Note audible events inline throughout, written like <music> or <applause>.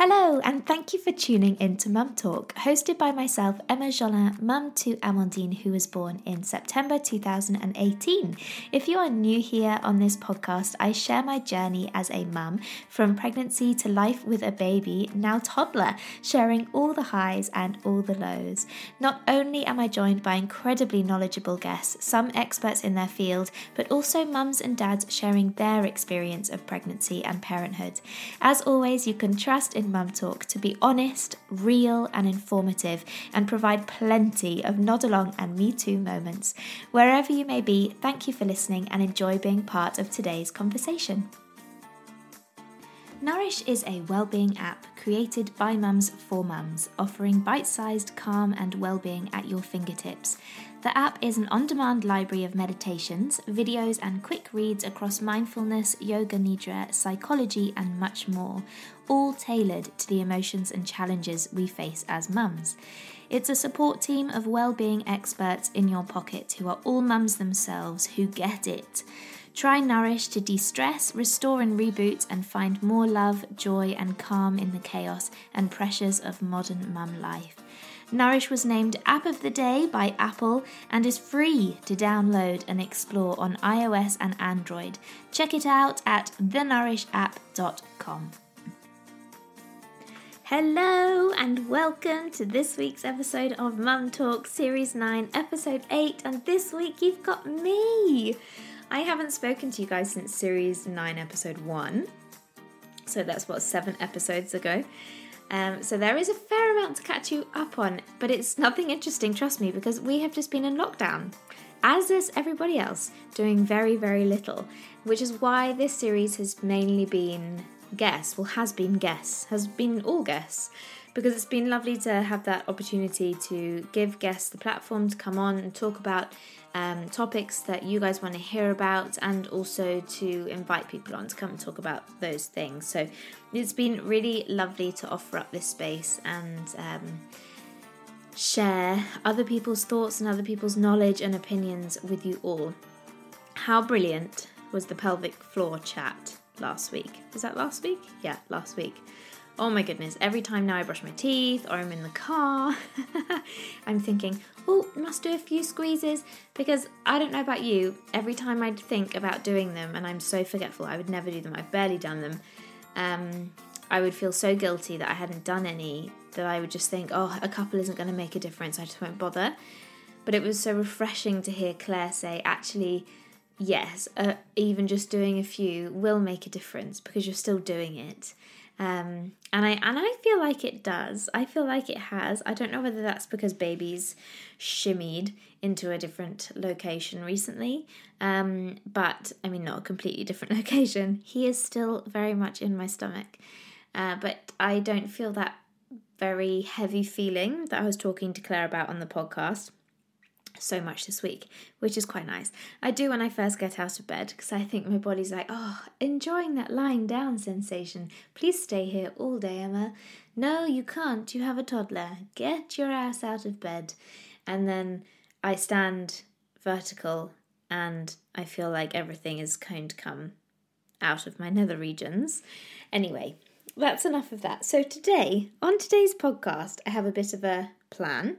Hello, and thank you for tuning in to Mum Talk, hosted by myself, Emma Jolin, mum to Amandine, who was born in September 2018. If you are new here on this podcast, I share my journey as a mum from pregnancy to life with a baby, now toddler, sharing all the highs and all the lows. Not only am I joined by incredibly knowledgeable guests, some experts in their field, but also mums and dads sharing their experience of pregnancy and parenthood. As always, you can trust in Mum Talk to be honest, real, and informative, and provide plenty of nod along and me too moments. Wherever you may be, thank you for listening and enjoy being part of today's conversation. Nourish is a well-being app created by mums for mums, offering bite-sized calm and well-being at your fingertips. The app is an on demand library of meditations, videos, and quick reads across mindfulness, yoga nidra, psychology, and much more, all tailored to the emotions and challenges we face as mums. It's a support team of well-being experts in your pocket who are all mums themselves who get it. Try Nourish to de stress, restore and reboot, and find more love, joy, and calm in the chaos and pressures of modern mum life. Nourish was named App of the Day by Apple and is free to download and explore on iOS and Android. Check it out at thenourishapp.com. Hello and welcome to this week's episode of Mum Talk Series 9, Episode 8. And this week you've got me. I haven't spoken to you guys since Series 9, Episode 1. So that's what, seven episodes ago. Um, so there is a fair amount to catch you up on, but it's nothing interesting, trust me, because we have just been in lockdown, as is everybody else, doing very, very little, which is why this series has mainly been guests, well, has been guests, has been all guests, because it's been lovely to have that opportunity to give guests the platform to come on and talk about um, topics that you guys want to hear about, and also to invite people on to come and talk about those things. So it's been really lovely to offer up this space and um, share other people's thoughts and other people's knowledge and opinions with you all. How brilliant was the pelvic floor chat last week? Was that last week? Yeah, last week. Oh my goodness, every time now I brush my teeth or I'm in the car, <laughs> I'm thinking, oh, must do a few squeezes because I don't know about you, every time I think about doing them and I'm so forgetful, I would never do them, I've barely done them. Um, I would feel so guilty that I hadn't done any that I would just think, oh, a couple isn't going to make a difference, I just won't bother. But it was so refreshing to hear Claire say, actually, yes, uh, even just doing a few will make a difference because you're still doing it. Um, and I and I feel like it does. I feel like it has. I don't know whether that's because baby's shimmied into a different location recently. Um, but I mean, not a completely different <laughs> location. He is still very much in my stomach. Uh, but I don't feel that very heavy feeling that I was talking to Claire about on the podcast so much this week, which is quite nice. I do when I first get out of bed because I think my body's like, oh, enjoying that lying down sensation. Please stay here all day, Emma. No, you can't. You have a toddler. Get your ass out of bed. And then I stand vertical and I feel like everything is going to come out of my nether regions. Anyway, that's enough of that. So, today, on today's podcast, I have a bit of a plan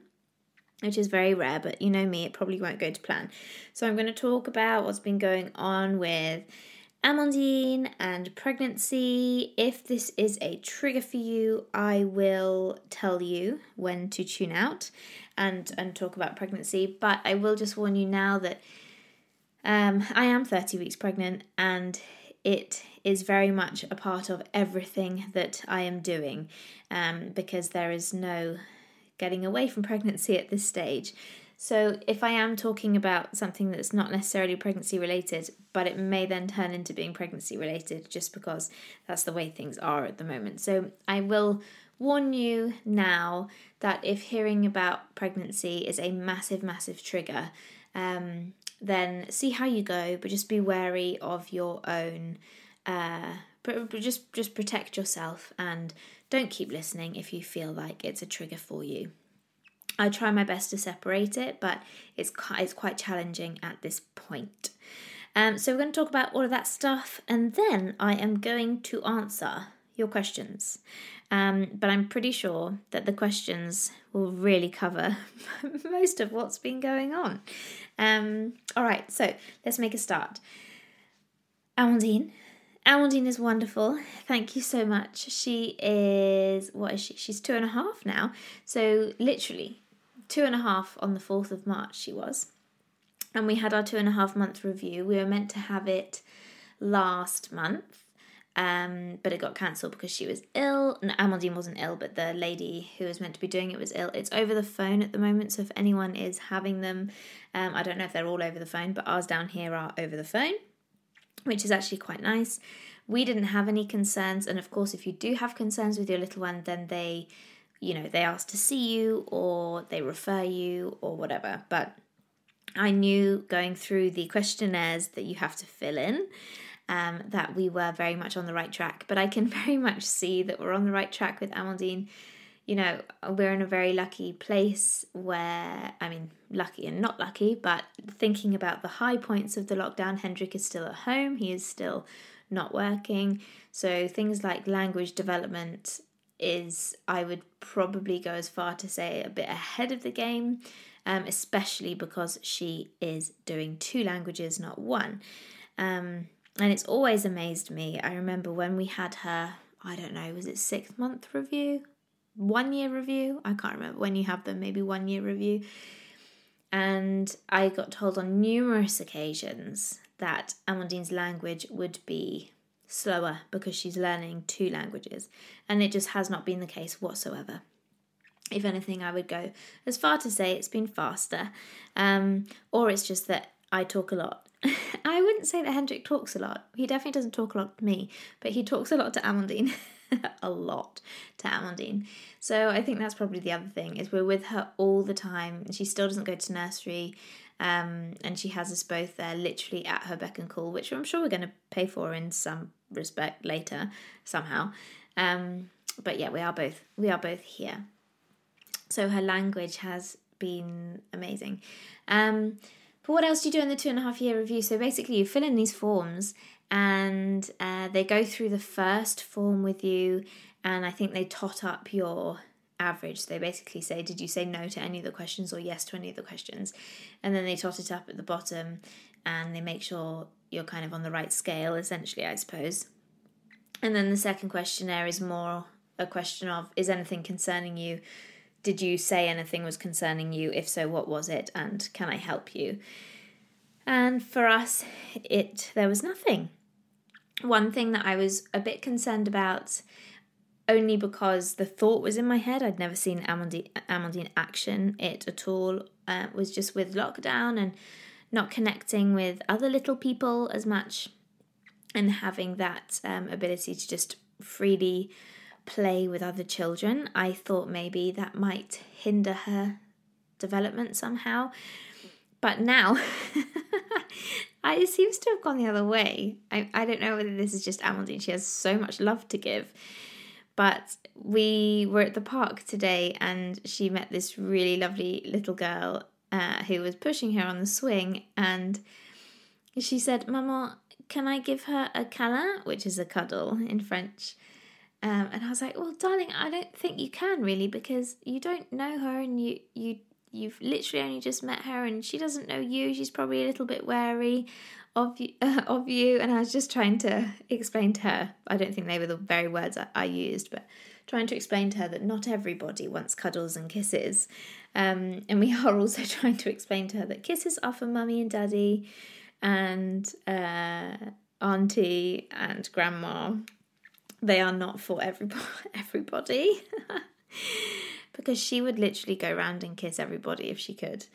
which is very rare, but you know me, it probably won't go to plan. So I'm going to talk about what's been going on with Amandine and pregnancy. If this is a trigger for you, I will tell you when to tune out and and talk about pregnancy. But I will just warn you now that um, I am 30 weeks pregnant and it is very much a part of everything that I am doing um, because there is no getting away from pregnancy at this stage. So, if I am talking about something that's not necessarily pregnancy related, but it may then turn into being pregnancy related just because that's the way things are at the moment. So, I will warn you now that if hearing about pregnancy is a massive, massive trigger, um, then see how you go, but just be wary of your own. Uh, but just just protect yourself and don't keep listening if you feel like it's a trigger for you. I try my best to separate it, but it's it's quite challenging at this point. Um, so we're going to talk about all of that stuff, and then I am going to answer your questions. Um, but I'm pretty sure that the questions will really cover <laughs> most of what's been going on. Um, all right, so let's make a start. Amandine. Amandine is wonderful. Thank you so much. She is, what is she? She's two and a half now. So, literally, two and a half on the 4th of March, she was. And we had our two and a half month review. We were meant to have it last month um, but it got cancelled because she was ill. No, Amandine wasn't ill, but the lady who was meant to be doing it was ill. It's over the phone at the moment, so if anyone is having them, um, I don't know if they're all over the phone, but ours down here are over the phone, which is actually quite nice. We didn't have any concerns, and of course, if you do have concerns with your little one, then they, you know, they ask to see you or they refer you or whatever. But I knew going through the questionnaires that you have to fill in um, that we were very much on the right track. But I can <laughs> very much see that we're on the right track with Amandine. You know, we're in a very lucky place where, I mean, lucky and not lucky, but thinking about the high points of the lockdown, Hendrik is still at home, he is still not working. So things like language development is, I would probably go as far to say, a bit ahead of the game, um, especially because she is doing two languages, not one. Um, and it's always amazed me. I remember when we had her, I don't know, was it six month review? One year review? I can't remember when you have them, maybe one year review. And I got told on numerous occasions that Amandine's language would be slower because she's learning two languages. And it just has not been the case whatsoever. If anything, I would go as far to say it's been faster, um, or it's just that I talk a lot <laughs> I wouldn't say that Hendrik talks a lot. He definitely doesn't talk a lot to me, but he talks a lot to Amandine. <laughs> <laughs> a lot to Amandine. So I think that's probably the other thing is we're with her all the time and she still doesn't go to nursery. Um, and she has us both there literally at her beck and call, which I'm sure we're going to pay for in some respect later somehow. Um, but yeah, we are both we are both here. So her language has been amazing. Um, but what else do you do in the two and a half year review? So basically, you fill in these forms and uh, they go through the first form with you, and I think they tot up your average. They basically say, Did you say no to any of the questions or yes to any of the questions? And then they tot it up at the bottom and they make sure you're kind of on the right scale, essentially, I suppose. And then the second questionnaire is more a question of Is anything concerning you? Did you say anything was concerning you? If so, what was it? And can I help you? And for us, it there was nothing. One thing that I was a bit concerned about, only because the thought was in my head. I'd never seen Amandine, Amandine action it at all. Uh, was just with lockdown and not connecting with other little people as much, and having that um, ability to just freely play with other children. I thought maybe that might hinder her development somehow. But now, <laughs> it seems to have gone the other way. I, I don't know whether this is just Amandine. She has so much love to give. But we were at the park today and she met this really lovely little girl uh, who was pushing her on the swing. And she said, Mama, can I give her a câlin, which is a cuddle in French? Um, and I was like, well, darling, I don't think you can really because you don't know her and you, you, you've literally only just met her and she doesn't know you. She's probably a little bit wary of you, uh, <laughs> of you. And I was just trying to explain to her, I don't think they were the very words I, I used, but trying to explain to her that not everybody wants cuddles and kisses. Um, and we <laughs> are also trying to explain to her that kisses are for mummy and daddy and uh, auntie and grandma they are not for everybody. <laughs> everybody. Because she would literally go around and kiss everybody if she could.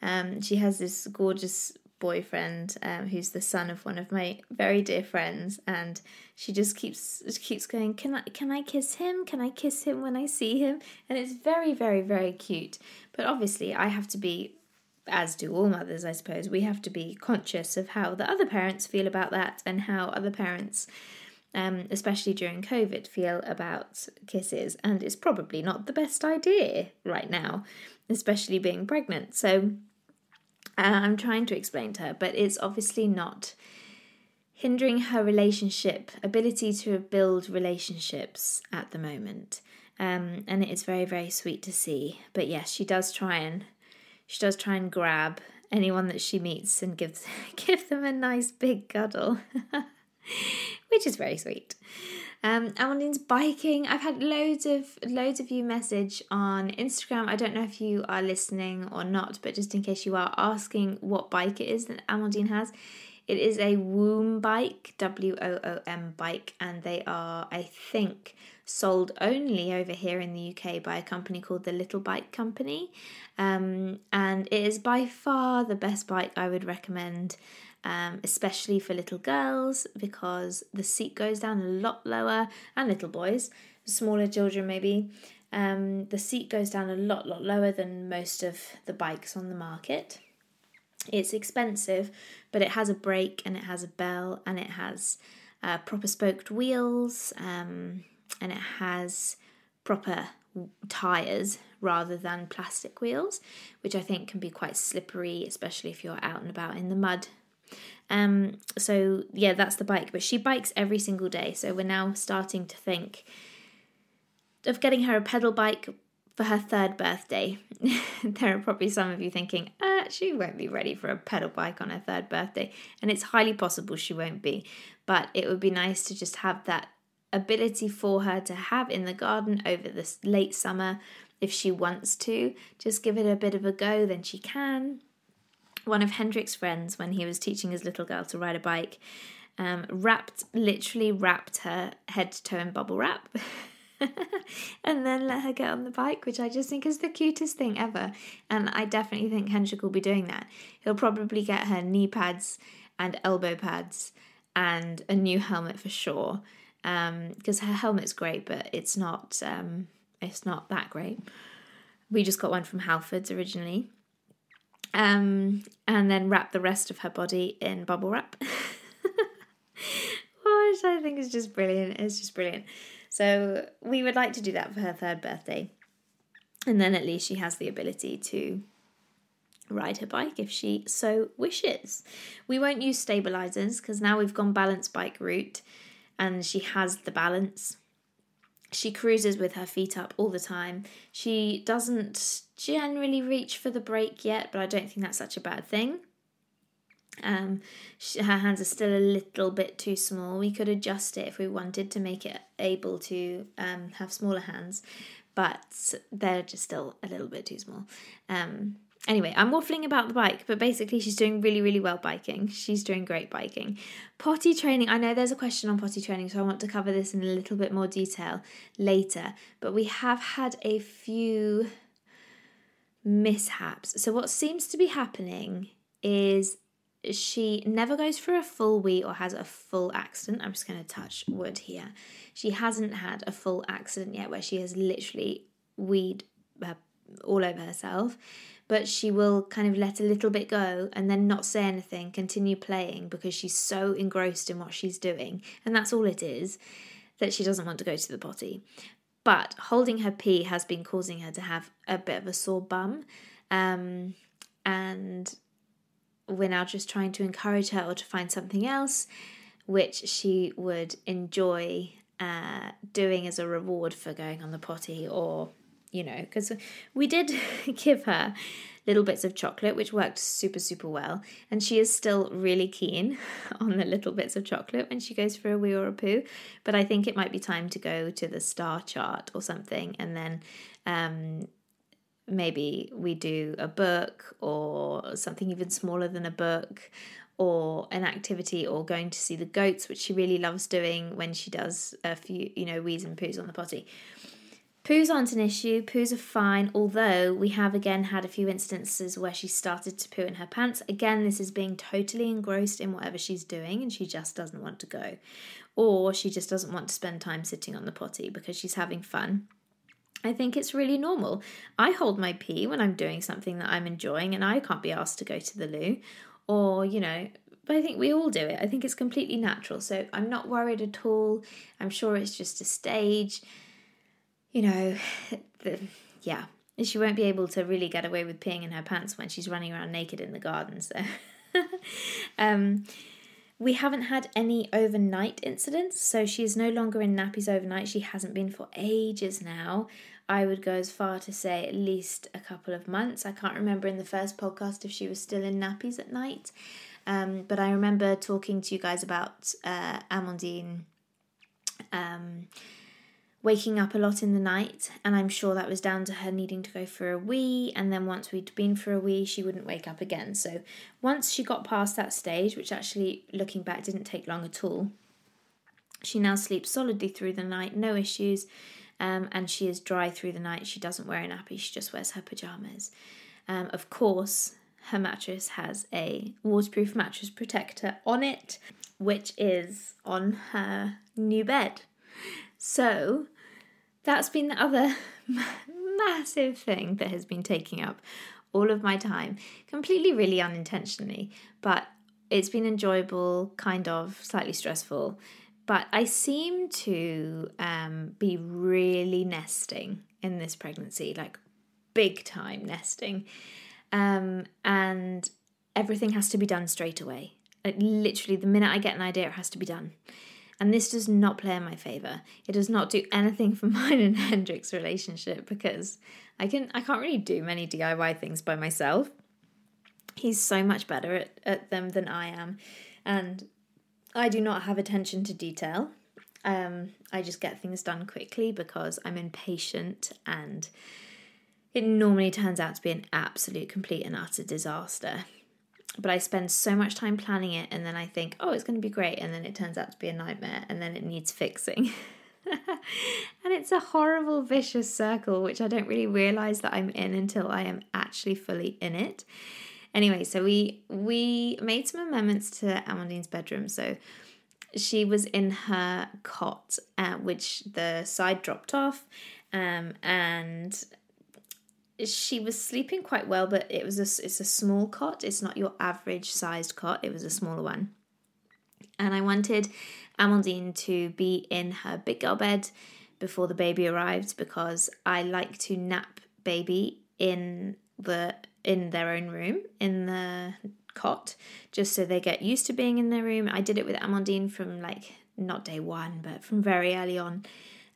Um, she has this gorgeous boyfriend um, who's the son of one of my very dear friends, and she just keeps keeps going. Can I can I kiss him? Can I kiss him when I see him? And it's very very very cute. But obviously, I have to be, as do all mothers, I suppose. We have to be conscious of how the other parents feel about that, and how other parents um, especially during COVID, feel about kisses, and it's probably not the best idea right now, especially being pregnant. So uh, I'm trying to explain to her, but it's obviously not hindering her relationship ability to build relationships at the moment. Um, and it is very very sweet to see. But yes, she does try and she does try and grab anyone that she meets and gives <laughs> give them a nice big cuddle, <laughs> <laughs> which is very sweet. Um, biking. I've had loads of loads of you message on Instagram. I don't know if you are listening or not, but just in case you are asking what bike it is that Amandine has, it is a Woom bike, W O O M bike, and they are, I think, sold only over here in the UK by a company called the Little Bike Company. Um, and it is by far the best bike I would recommend um, especially for little girls because the seat goes down a lot lower, and little boys, smaller children maybe. Um, the seat goes down a lot, lot lower than most of the bikes on the market. It's expensive, but it has a brake and it has a bell and it has uh, proper spoked wheels um, and it has proper tires rather than plastic wheels, which I think can be quite slippery, especially if you're out and about in the mud um, so yeah, that's the bike. But she bikes every single day. So we're now starting to think of getting her a pedal bike for her third birthday. <laughs> there are probably some of you thinking, uh, she won't be ready for a pedal bike on her third birthday. And it's highly possible she won't be. But it would be nice to just have that ability for her to have in the garden over this late summer if she wants to. Just give it a bit of a go, then she can one of Hendrik's friends, when he was teaching his little girl to ride a bike, um, wrapped, literally wrapped her head to toe in bubble wrap. <laughs> and then let her get on the bike, which I just think is the cutest thing ever. And I definitely think Hendrik will be doing that. He'll probably get her knee pads and elbow pads and a new helmet for sure. Because um, her helmet's great, but it's not um, it's not that great. We just got one from Halfords originally um, and then wrap the rest of her body in bubble wrap. <laughs> Which I think is just brilliant. It's just brilliant. So we would like to do that for her third birthday. And then at least she has the ability to ride her bike if she so wishes. We won't use stabilizers because now we've gone balance bike route and she has the balance. She cruises with her feet up all the time. She doesn't generally reach for the brake yet, but I don't think that's such a bad thing. Um, she, her hands are still a little bit too small. We could adjust it if we wanted to make it able to um, have smaller hands, but they're just still a little bit too small. Um, Anyway, I'm waffling about the bike, but basically, she's doing really, really well biking. She's doing great biking. Potty training, I know there's a question on potty training, so I want to cover this in a little bit more detail later. But we have had a few mishaps. So, what seems to be happening is she never goes for a full wee or has a full accident. I'm just going to touch wood here. She hasn't had a full accident yet where she has literally weed all over herself but she will kind of let a little bit go and then not say anything, continue playing because she's so engrossed in what she's doing. And that's all it is that she doesn't want to go to the potty. But holding her pee has been causing her to have a bit of a sore bum. Um, and we're now just trying to encourage her or to find something else which she would enjoy uh, doing as a reward for going on the potty or you know, because we did <laughs> give her little bits of chocolate, which worked super, super well. And she is still really keen <laughs> on the little bits of chocolate when she goes for a wee or a poo. But I think it might be time to go to the star chart or something and then um, maybe we do a book or something even smaller than a book or an activity or going to see the goats, which she really loves doing when she does a few, you know, wheeze and poos on the potty. Poos aren't an issue, poos are fine, although we have again had a few instances where she started to poo in her pants. Again, this is being totally engrossed in whatever she's doing and she just doesn't want to go. Or she just doesn't want to spend time sitting on the potty because she's having fun. I think it's really normal. I hold my pee when I'm doing something that I'm enjoying and I can't be asked to go to the loo. Or, you know, but I think we all do it. I think it's completely natural. So I'm not worried at all. I'm sure it's just a stage you know, <sighs> the, yeah, she won't be able to really get away with peeing in her pants when she's running around naked in the garden. So, <laughs> um, we haven't had any overnight incidents, so she is no longer in nappies overnight. She hasn't been for ages now. I would go as far to say at least a couple of months. I can't remember in the first podcast if she was still in nappies at night. Um, but I remember talking to you guys about uh, Amandine um, waking up a lot in the night, and I'm sure that was down to her needing to go for a wee. And then once we'd been for a wee, she wouldn't wake up again. So once she got past that stage, which actually looking back didn't take long at all, she now sleeps solidly through the night, no issues. Um, and she is dry through the night. She doesn't wear a nappy, she just wears her pajamas. Um, of course, her mattress has a waterproof mattress protector on it, which is on her new bed. So that's been the other <laughs> massive thing that has been taking up all of my time, completely, really unintentionally, but it's been enjoyable, kind of slightly stressful. But I seem to um, be really nesting in this pregnancy, like big time nesting. Um, and everything has to be done straight away. Like literally, the minute I get an idea, it has to be done. And this does not play in my favour. It does not do anything for <laughs> mine and Hendrik's relationship because I can I can't really do many DIY things by myself. He's so much better at, at them than I am. And I do not have attention to detail. Um, I just get things done quickly because I'm impatient and it normally turns out to be an absolute, complete, and utter disaster. But I spend so much time planning it, and then I think, oh, it's going to be great, and then it turns out to be a nightmare, and then it needs fixing. <laughs> and it's a horrible, vicious circle, which I don't really realize that I'm in until I am actually fully in it. Anyway, so we we made some amendments to Amandine's bedroom. So she was in her cot, uh, which the side dropped off, um, and she was sleeping quite well, but it was a, it's a small cot. It's not your average sized cot. It was a smaller one. And I wanted Amandine to be in her big girl bed before the baby arrived because I like to nap baby in the in their own room in the cot just so they get used to being in their room. I did it with Amandine from like not day 1 but from very early on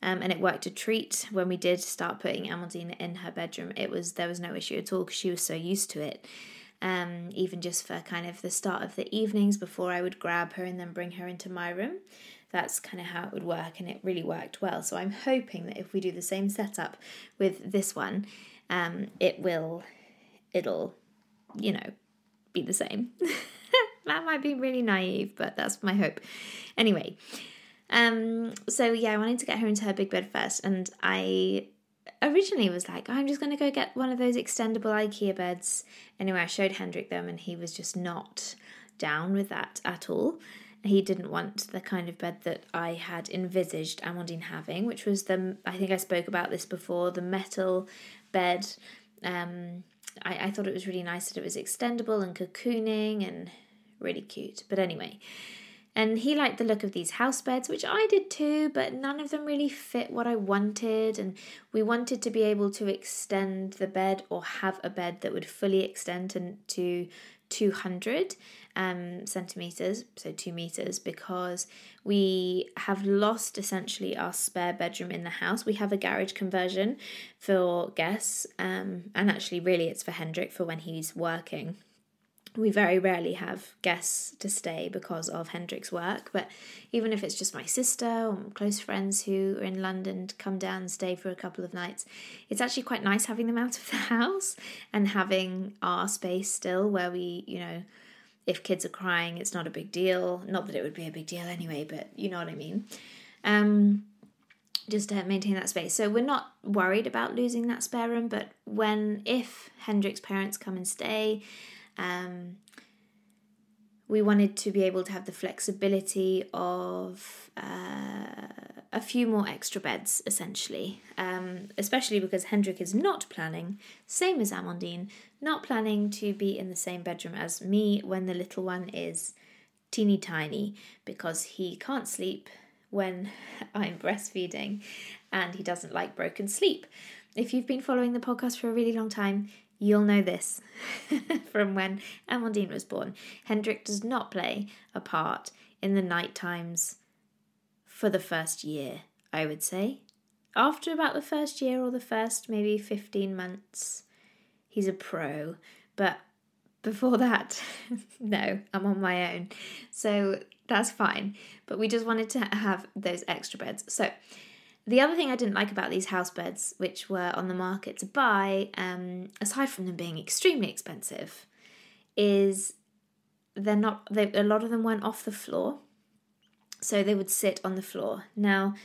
um, and it worked a treat when we did start putting Amandine in her bedroom. It was there was no issue at all because she was so used to it. Um, even just for kind of the start of the evenings before I would grab her and then bring her into my room. That's kind of how it would work, and it really worked well. So I'm hoping that if we do the same setup with this one, um, it will, it'll, you know, be the same. <laughs> that might be really naive, but that's my hope. Anyway, um, so yeah, I wanted to get her into her big bed first, and I originally was like, I'm just going to go get one of those extendable IKEA beds. Anyway, I showed Hendrik them, and he was just not down with that at all. He didn't want the kind of bed that I had envisaged Amandine having, which was the I think I spoke about this before the metal bed. Um, I, I thought it was really nice that it was extendable and cocooning and really cute. But anyway, and he liked the look of these house beds, which I did too, but none of them really fit what I wanted. And we wanted to be able to extend the bed or have a bed that would fully extend to, to 200 um, centimeters, so two meters, because we have lost essentially our spare bedroom in the house. We have a garage conversion for guests, um, and actually, really, it's for Hendrik for when he's working we very rarely have guests to stay because of Hendrik's work, but even if it's just my sister or close friends who are in London to come down and stay for a couple of nights, it's actually quite nice having them out of the <laughs> house and having our space still where we, you know, if kids are crying, it's not a big deal. Not that it would be a big deal anyway, but you know what I mean. Um, just to maintain that space. So we're not worried about losing that spare room, but when if Hendrik's parents come and stay, um, we wanted to be able to have the flexibility of uh, a few more extra beds, essentially, um, especially because Hendrik is not planning, same as Amandine, not planning to be in the same bedroom as me when the little one is teeny tiny because he can't sleep when <laughs> I'm breastfeeding and he doesn't like broken sleep. If you've been following the podcast for a really long time, You'll know this <laughs> from when Amandine was born. Hendrik does not play a part in the night times for the first year, I would say. After about the first year or the first maybe 15 months, he's a pro. But before <laughs> that, no, I'm on my own. So that's fine. But we just wanted to have those extra beds. So the other thing I didn't like about these house beds, which were on the market to buy, um, aside from them being extremely expensive, is they're not. They, a lot of them went off the floor, so they would sit on the floor. Now,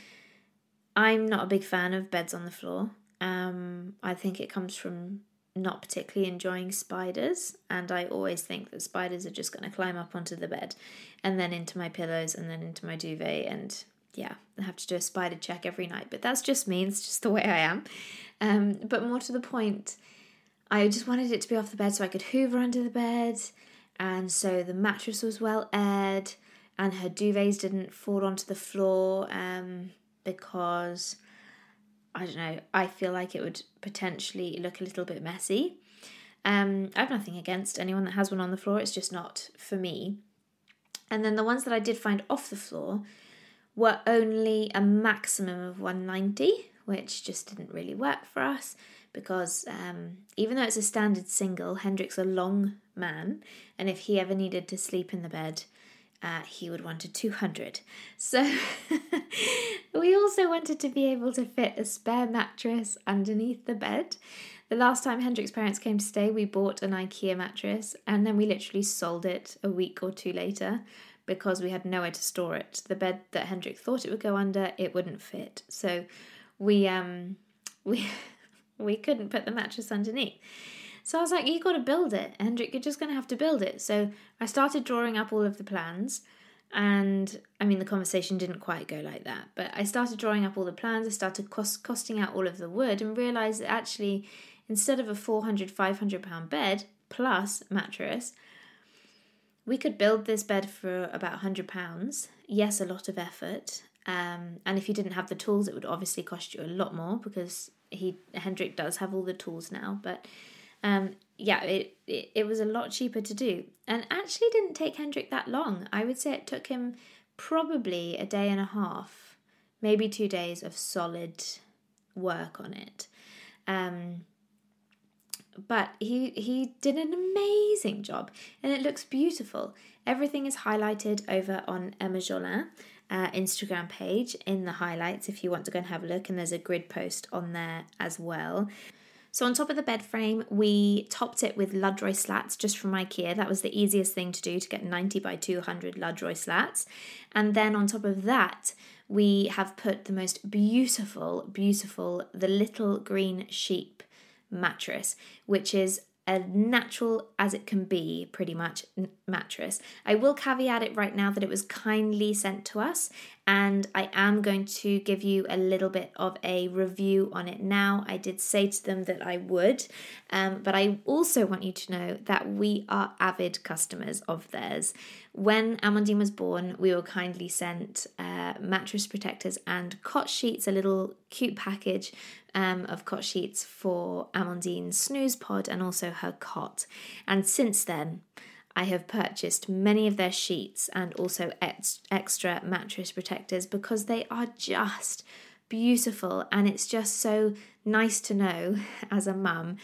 I'm not a big fan of beds on the floor. Um, I think it comes from not particularly enjoying spiders, and I always think that spiders are just going to climb up onto the bed, and then into my pillows, and then into my duvet, and yeah, I have to do a spider check every night, but that's just me. It's just the way I am. Um, but more to the point, I just wanted it to be off the bed so I could hoover under the bed, and so the mattress was well aired, and her duvets didn't fall onto the floor um, because I don't know. I feel like it would potentially look a little bit messy. Um, I have nothing against anyone that has one on the floor. It's just not for me. And then the ones that I did find off the floor were only a maximum of 190, which just didn't really work for us because um, even though it's a standard single, Hendrik's a long man, and if he ever needed to sleep in the bed, uh, he would want a 200. So <laughs> we also wanted to be able to fit a spare mattress underneath the bed. The last time Hendrik's parents came to stay, we bought an IKEA mattress and then we literally sold it a week or two later because we had nowhere to store it. The bed that Hendrik thought it would go under, it wouldn't fit. So we um <laughs> we we couldn't put the mattress underneath. So I was like, you got to build it, Hendrik. You're just going to have to build it. So I started drawing up all of the plans. And I mean, the conversation didn't quite go like that, but I started drawing up all the plans. I started cost, costing out all of the wood and realized that actually, instead of a 400, 500 pound bed plus mattress, we could build this bed for about £100. Yes, a lot of effort. Um, and if you didn't have the tools, it would obviously cost you a lot more because he Hendrik does have all the tools now. But um, yeah, it, it, it was a lot cheaper to do, and actually didn't take Hendrik that long. I would say it took him probably a day and a half, maybe two days of solid work on it. Um, but he he did an amazing job and it looks beautiful everything is highlighted over on emma jolin uh, instagram page in the highlights if you want to go and have a look and there's a grid post on there as well so on top of the bed frame, we topped it with Luröy slats just from IKEA. That was the easiest thing to do to get 90 by 200 Luröy slats. And then on top of that, we have put the most beautiful, beautiful, the little green sheep mattress, which is a natural as it can be, pretty much, mattress. I will caveat it right now that it was kindly sent to us, and I am going to give you a little bit of a review on it now. I did say to them that I would, um, but I also want you to know that we are avid customers of theirs. When Amandine was born, we were kindly sent uh, mattress protectors and cot sheets, a little cute package um, of cot sheets for Amandine's snooze pod and also her cot. And since then, I have purchased many of their sheets and also ex- extra mattress protectors because they are just beautiful and it's just so nice to know <laughs> as a mum.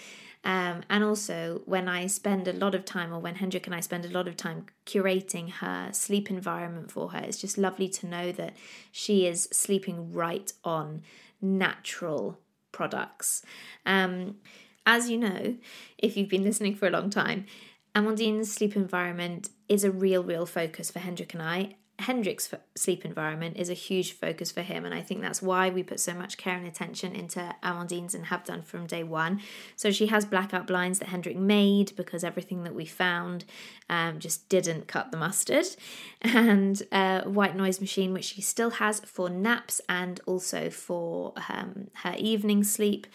Um, and also, when I spend a lot of time, or when Hendrik and I spend a lot of time curating her sleep environment for her, it's just lovely to know that she is sleeping right on natural products. Um, as you know, if you've been listening for a long time, Amandine's sleep environment is a real, real focus for Hendrik and I. Hendrik's sleep environment is a huge focus for him, and I think that's why we put so much care and attention into Amandine's and have done from day one. So she has blackout blinds that Hendrik made because everything that we found um, just didn't cut the mustard, <laughs> and a white noise machine which she still has for naps and also for um, her evening sleep.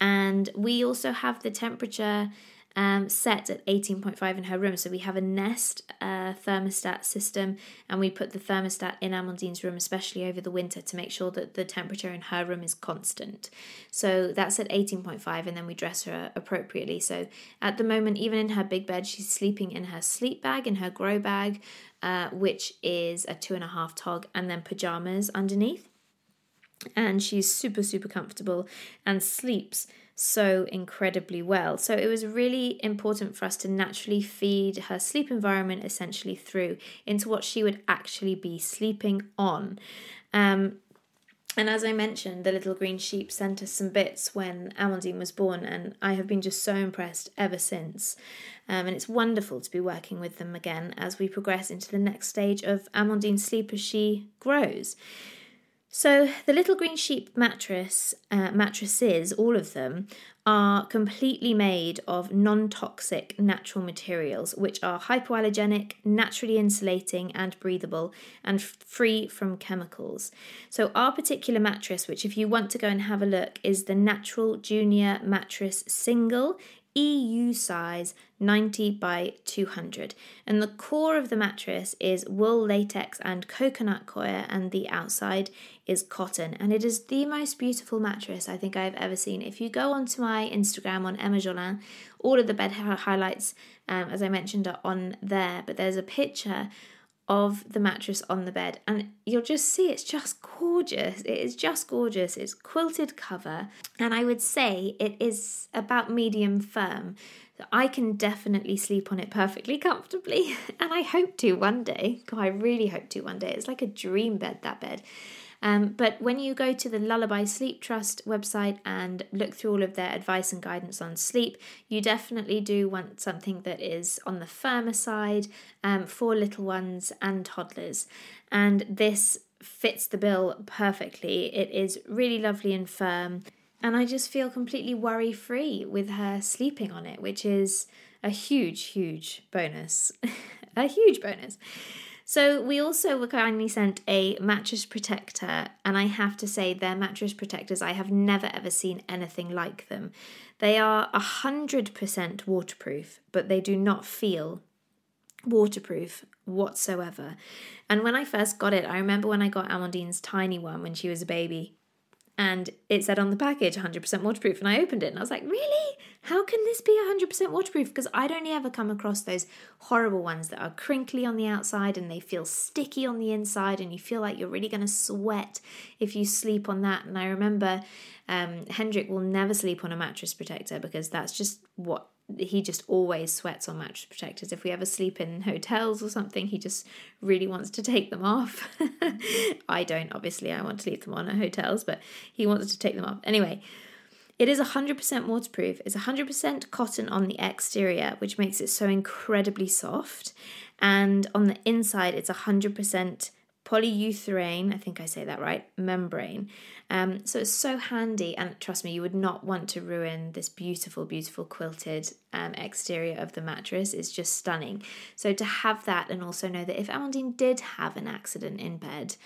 And we also have the temperature um, set at 18.5 in her room. So we have a Nest uh, thermostat system, and we put the thermostat in Amandine's room, especially over the winter, to make sure that the temperature in her room is constant. So that's at 18.5, and then we dress her appropriately. So at the moment, even in her big bed, she's sleeping in her sleep bag, in her grow bag, uh, which is a two and a half tog, and then pajamas underneath. And she's super, super comfortable and sleeps so incredibly well. So it was really important for us to naturally feed her sleep environment essentially through into what she would actually be sleeping on. Um, and as I mentioned, the little green sheep sent us some bits when Amandine was born, and I have been just so impressed ever since. Um, and it's wonderful to be working with them again as we progress into the next stage of Amandine's sleep as she grows. So the little green sheep mattress uh, mattresses, all of them, are completely made of non-toxic natural materials, which are hypoallergenic, naturally insulating, and breathable, and f- free from chemicals. So our particular mattress, which if you want to go and have a look, is the Natural Junior Mattress Single. EU size 90 by 200. And the core of the mattress is wool, latex, and coconut coir, and the outside is cotton. And it is the most beautiful mattress I think I've ever seen. If you go onto my Instagram on Emma Jolin, all of the bed highlights, um, as I mentioned, are on there. But there's a picture of the mattress on the bed and you'll just see it's just gorgeous it is just gorgeous it's quilted cover and i would say it is about medium firm i can definitely sleep on it perfectly comfortably <laughs> and i hope to one day God, i really hope to one day it's like a dream bed that bed um, but when you go to the Lullaby Sleep Trust website and look through all of their advice and guidance on sleep, you definitely do want something that is on the firmer side um, for little ones and toddlers. And this fits the bill perfectly. It is really lovely and firm. And I just feel completely worry free with her sleeping on it, which is a huge, huge bonus. <laughs> a huge bonus. So we also were kindly sent a mattress protector, and I have to say their mattress protectors I have never ever seen anything like them. They are a hundred percent waterproof, but they do not feel waterproof whatsoever. And when I first got it, I remember when I got Amandine's tiny one when she was a baby and it said on the package 100% waterproof. And i opened it and i was like really? How can this be 100% waterproof? Because i'd only ever come across those horrible ones that are crinkly on the outside and they feel sticky on the inside and you feel like you're really going to sweat if you sleep on that. And i remember um, hendrik will never sleep on a mattress protector because that's just what he just always sweats on mattress protectors. If we ever sleep in hotels or something, he just really wants to take them off. <laughs> I don't, obviously, I want to leave them on at hotels, but he wants to take them off. Anyway, it is 100% waterproof. It's 100% cotton on the exterior, which makes it so incredibly soft. And on the inside, it's 100% polyurethane, I think I say that right, membrane. Um, so it's so handy, and trust me, you would not want to ruin this beautiful, beautiful quilted um, exterior of the mattress. It's just stunning. So to have that, and also know that if Amandine did have an accident in bed,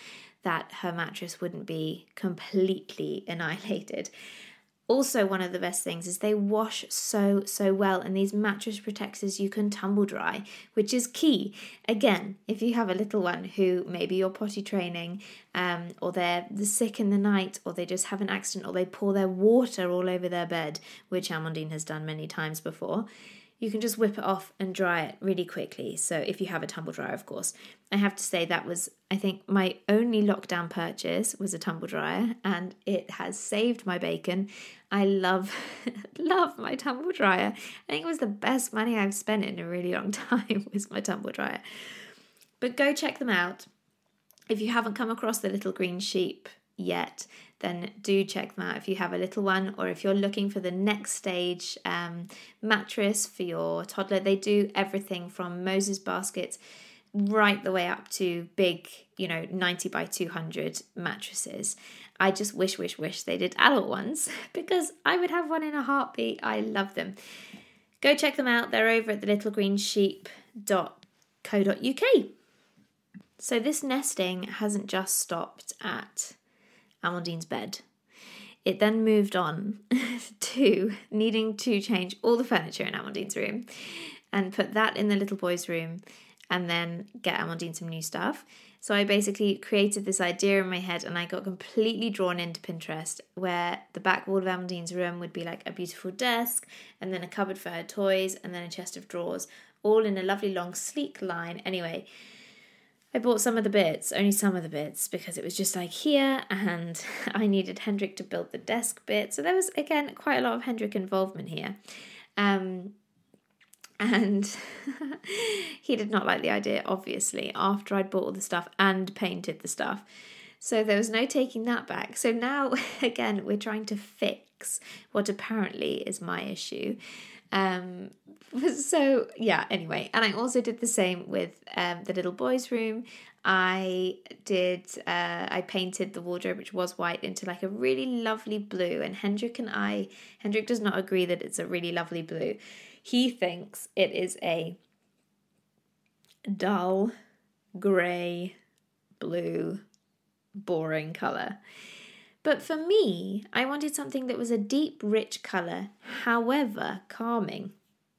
that her mattress wouldn't be completely <laughs> annihilated. Also, one of the best things is they wash so, so well, and these mattress protectors you can tumble dry, which is key. Again, if you have a little one who maybe you're potty training, um, or they're sick in the night, or they just have an accident, or they pour their water all over their bed, which Amandine has done many times before, you can just whip it off and dry it really quickly. So, if you have a tumble dryer, of course. I have to say that was, I think, my only lockdown purchase was a tumble dryer, and it has saved my bacon. I love, <laughs> love my tumble dryer. I think it was the best money I've spent in a really long <laughs> time was my tumble dryer. But go check them out. If you haven't come across the little green sheep yet, then do check them out if you have a little one or if you're looking for the next stage um, mattress for your toddler. They do everything from Moses baskets right the way up to big, you know, 90 by 200 mattresses. I just wish, wish, wish they did adult ones <laughs> because I would have one in a heartbeat. I love them. Go check them out. They're over at the littlegreensheep.co.uk. So this nesting hasn't just stopped at Amandine's bed. It then moved on <laughs> to needing to change all the furniture in Amandine's room and put that in the little boy's room and then get Amandine some new stuff. So I basically created this idea in my head and I got completely drawn into Pinterest where the back wall of Amandine's room would be like a beautiful desk and then a cupboard for her toys and then a chest of drawers, all in a lovely long sleek line. Anyway, I bought some of the bits, only some of the bits, because it was just like here, and <laughs> I needed Hendrik to build the desk bit. So there was again quite a lot of Hendrik involvement here. Um, and <laughs> he did not like the idea, obviously, after I'd bought all the stuff and painted the stuff. So there was no taking that back. So now, <laughs> again, we're trying to fix what apparently is my issue. Um, <laughs> so yeah, anyway, and I also did the same with um, the little boy's room. I did, uh, I painted the wardrobe, which was white, into like a really lovely blue. And Hendrik and I, Hendrik does not agree that it's a really lovely blue. He thinks it is a dull, grey, blue, boring colour. But for me, I wanted something that was a deep, rich colour, however, calming.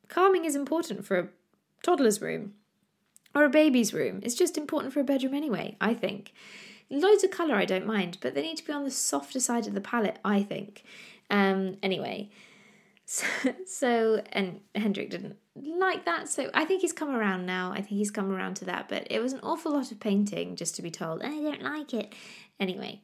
Calming is important for a toddler's room or a baby's room. It's just important for a bedroom anyway, I think. Loads of colour I don't mind, but they need to be on the softer side of the palette, I think. Um, anyway, <laughs> so, so and Hendrik didn't like that, so I think he's come around now. I think he's come around to that, but it was an awful lot of painting just to be told, I don't like it. Anyway,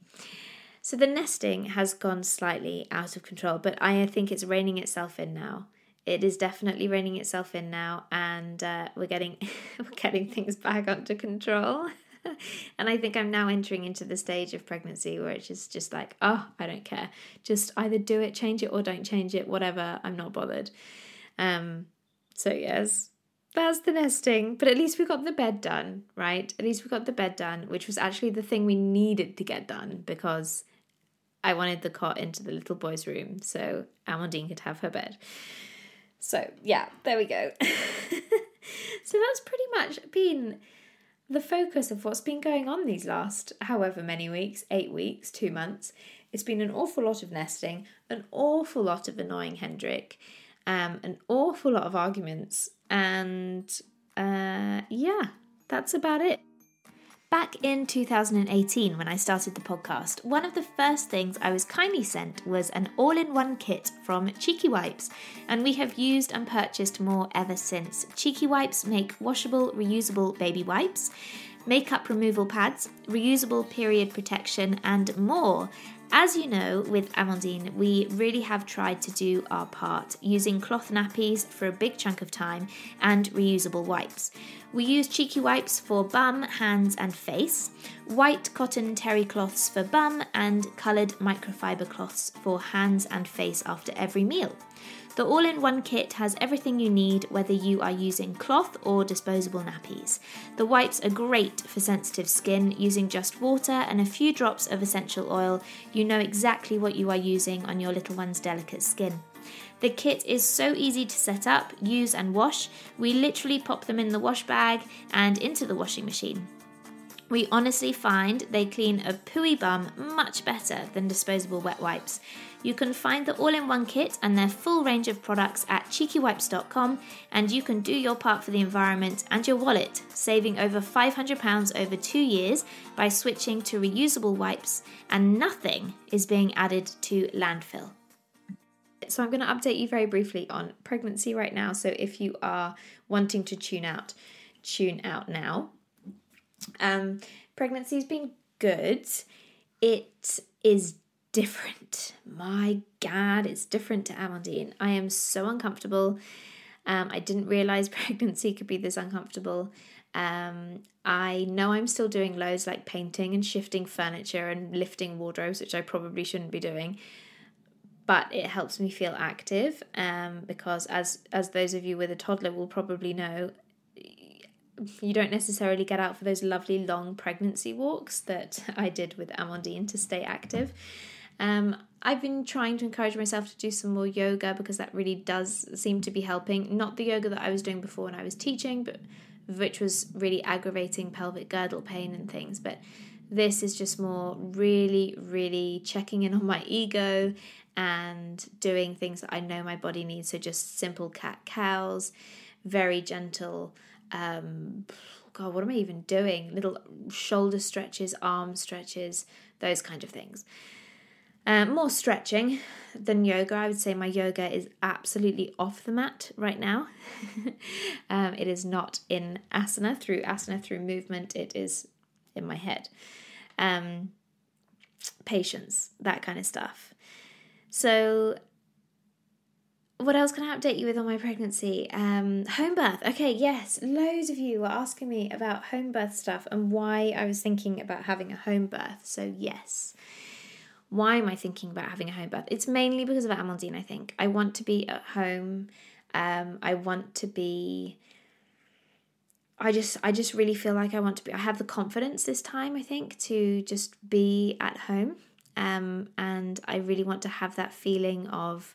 so the nesting has gone slightly out of control, but I think it's reining itself in now. It is definitely reining itself in now, and uh, we're getting <laughs> we're getting things back under control. <laughs> and I think I'm now entering into the stage of pregnancy where it's just, just like, oh, I don't care. Just either do it, change it, or don't change it, whatever. I'm not bothered. Um, so yes, that's the nesting. But at least we got the bed done, right? At least we got the bed done, which was actually the thing we needed to get done because I wanted the cot into the little boy's room so Amandine could have her bed. So yeah, there we go. <laughs> so that's pretty much been the focus of what's been going on these last however many weeks eight weeks, two months. It's been an awful lot of nesting, an awful lot of annoying Hendrik, um, an awful lot of arguments, and uh, yeah, that's about it. Back in 2018, when I started the podcast, one of the first things I was kindly sent was an all in one kit from Cheeky Wipes, and we have used and purchased more ever since. Cheeky Wipes make washable, reusable baby wipes, makeup removal pads, reusable period protection, and more. As you know, with Amandine, we really have tried to do our part using cloth nappies for a big chunk of time and reusable wipes. We use cheeky wipes for bum, hands, and face, white cotton terry cloths for bum, and coloured microfiber cloths for hands and face after every meal. The all in one kit has everything you need, whether you are using cloth or disposable nappies. The wipes are great for sensitive skin. Using just water and a few drops of essential oil, you know exactly what you are using on your little one's delicate skin. The kit is so easy to set up, use, and wash. We literally pop them in the wash bag and into the washing machine. We honestly find they clean a pooey bum much better than disposable wet wipes. You can find the all in one kit and their full range of products at cheekywipes.com, and you can do your part for the environment and your wallet, saving over £500 over two years by switching to reusable wipes, and nothing is being added to landfill. So, I'm going to update you very briefly on pregnancy right now. So, if you are wanting to tune out, tune out now. Um, pregnancy's been good. It is different. My God, it's different to Amandine. I am so uncomfortable. Um, I didn't realize <laughs> pregnancy could be this uncomfortable. Um, I know I'm still doing loads like painting and shifting furniture and lifting wardrobes, which I probably shouldn't be doing. But it helps me feel active um, because, as as those of you with a toddler will probably know, you don't necessarily get out for those lovely long pregnancy walks that <laughs> I did with Amandine to stay active. Um, I've been trying to encourage myself to do some more yoga because that really does seem to be helping. Not the yoga that I was doing before when I was teaching, but which was really aggravating pelvic girdle pain and things. But This is just more really, really checking in on my ego and doing things that I know my body needs. So just simple cat cows, very gentle. Um, God, what am I even doing? Little shoulder stretches, arm stretches, those kind of things. Um, more stretching than yoga. I would say my yoga is absolutely off the mat right now. <laughs> um, it is not in asana through asana through movement. It is in my head. Um, patience, that kind of stuff. So, what else can I update you with on my pregnancy? Um, home birth. Okay, yes, loads of you were asking me about home birth stuff and why I was thinking about having a home birth. So, yes. Why am I thinking about having a home birth? It's mainly because of Amandine, I think. I want to be at home. Um, I want to be I just I just really feel like I want to be I have the confidence this time I think to just be at home um, and I really want to have that feeling of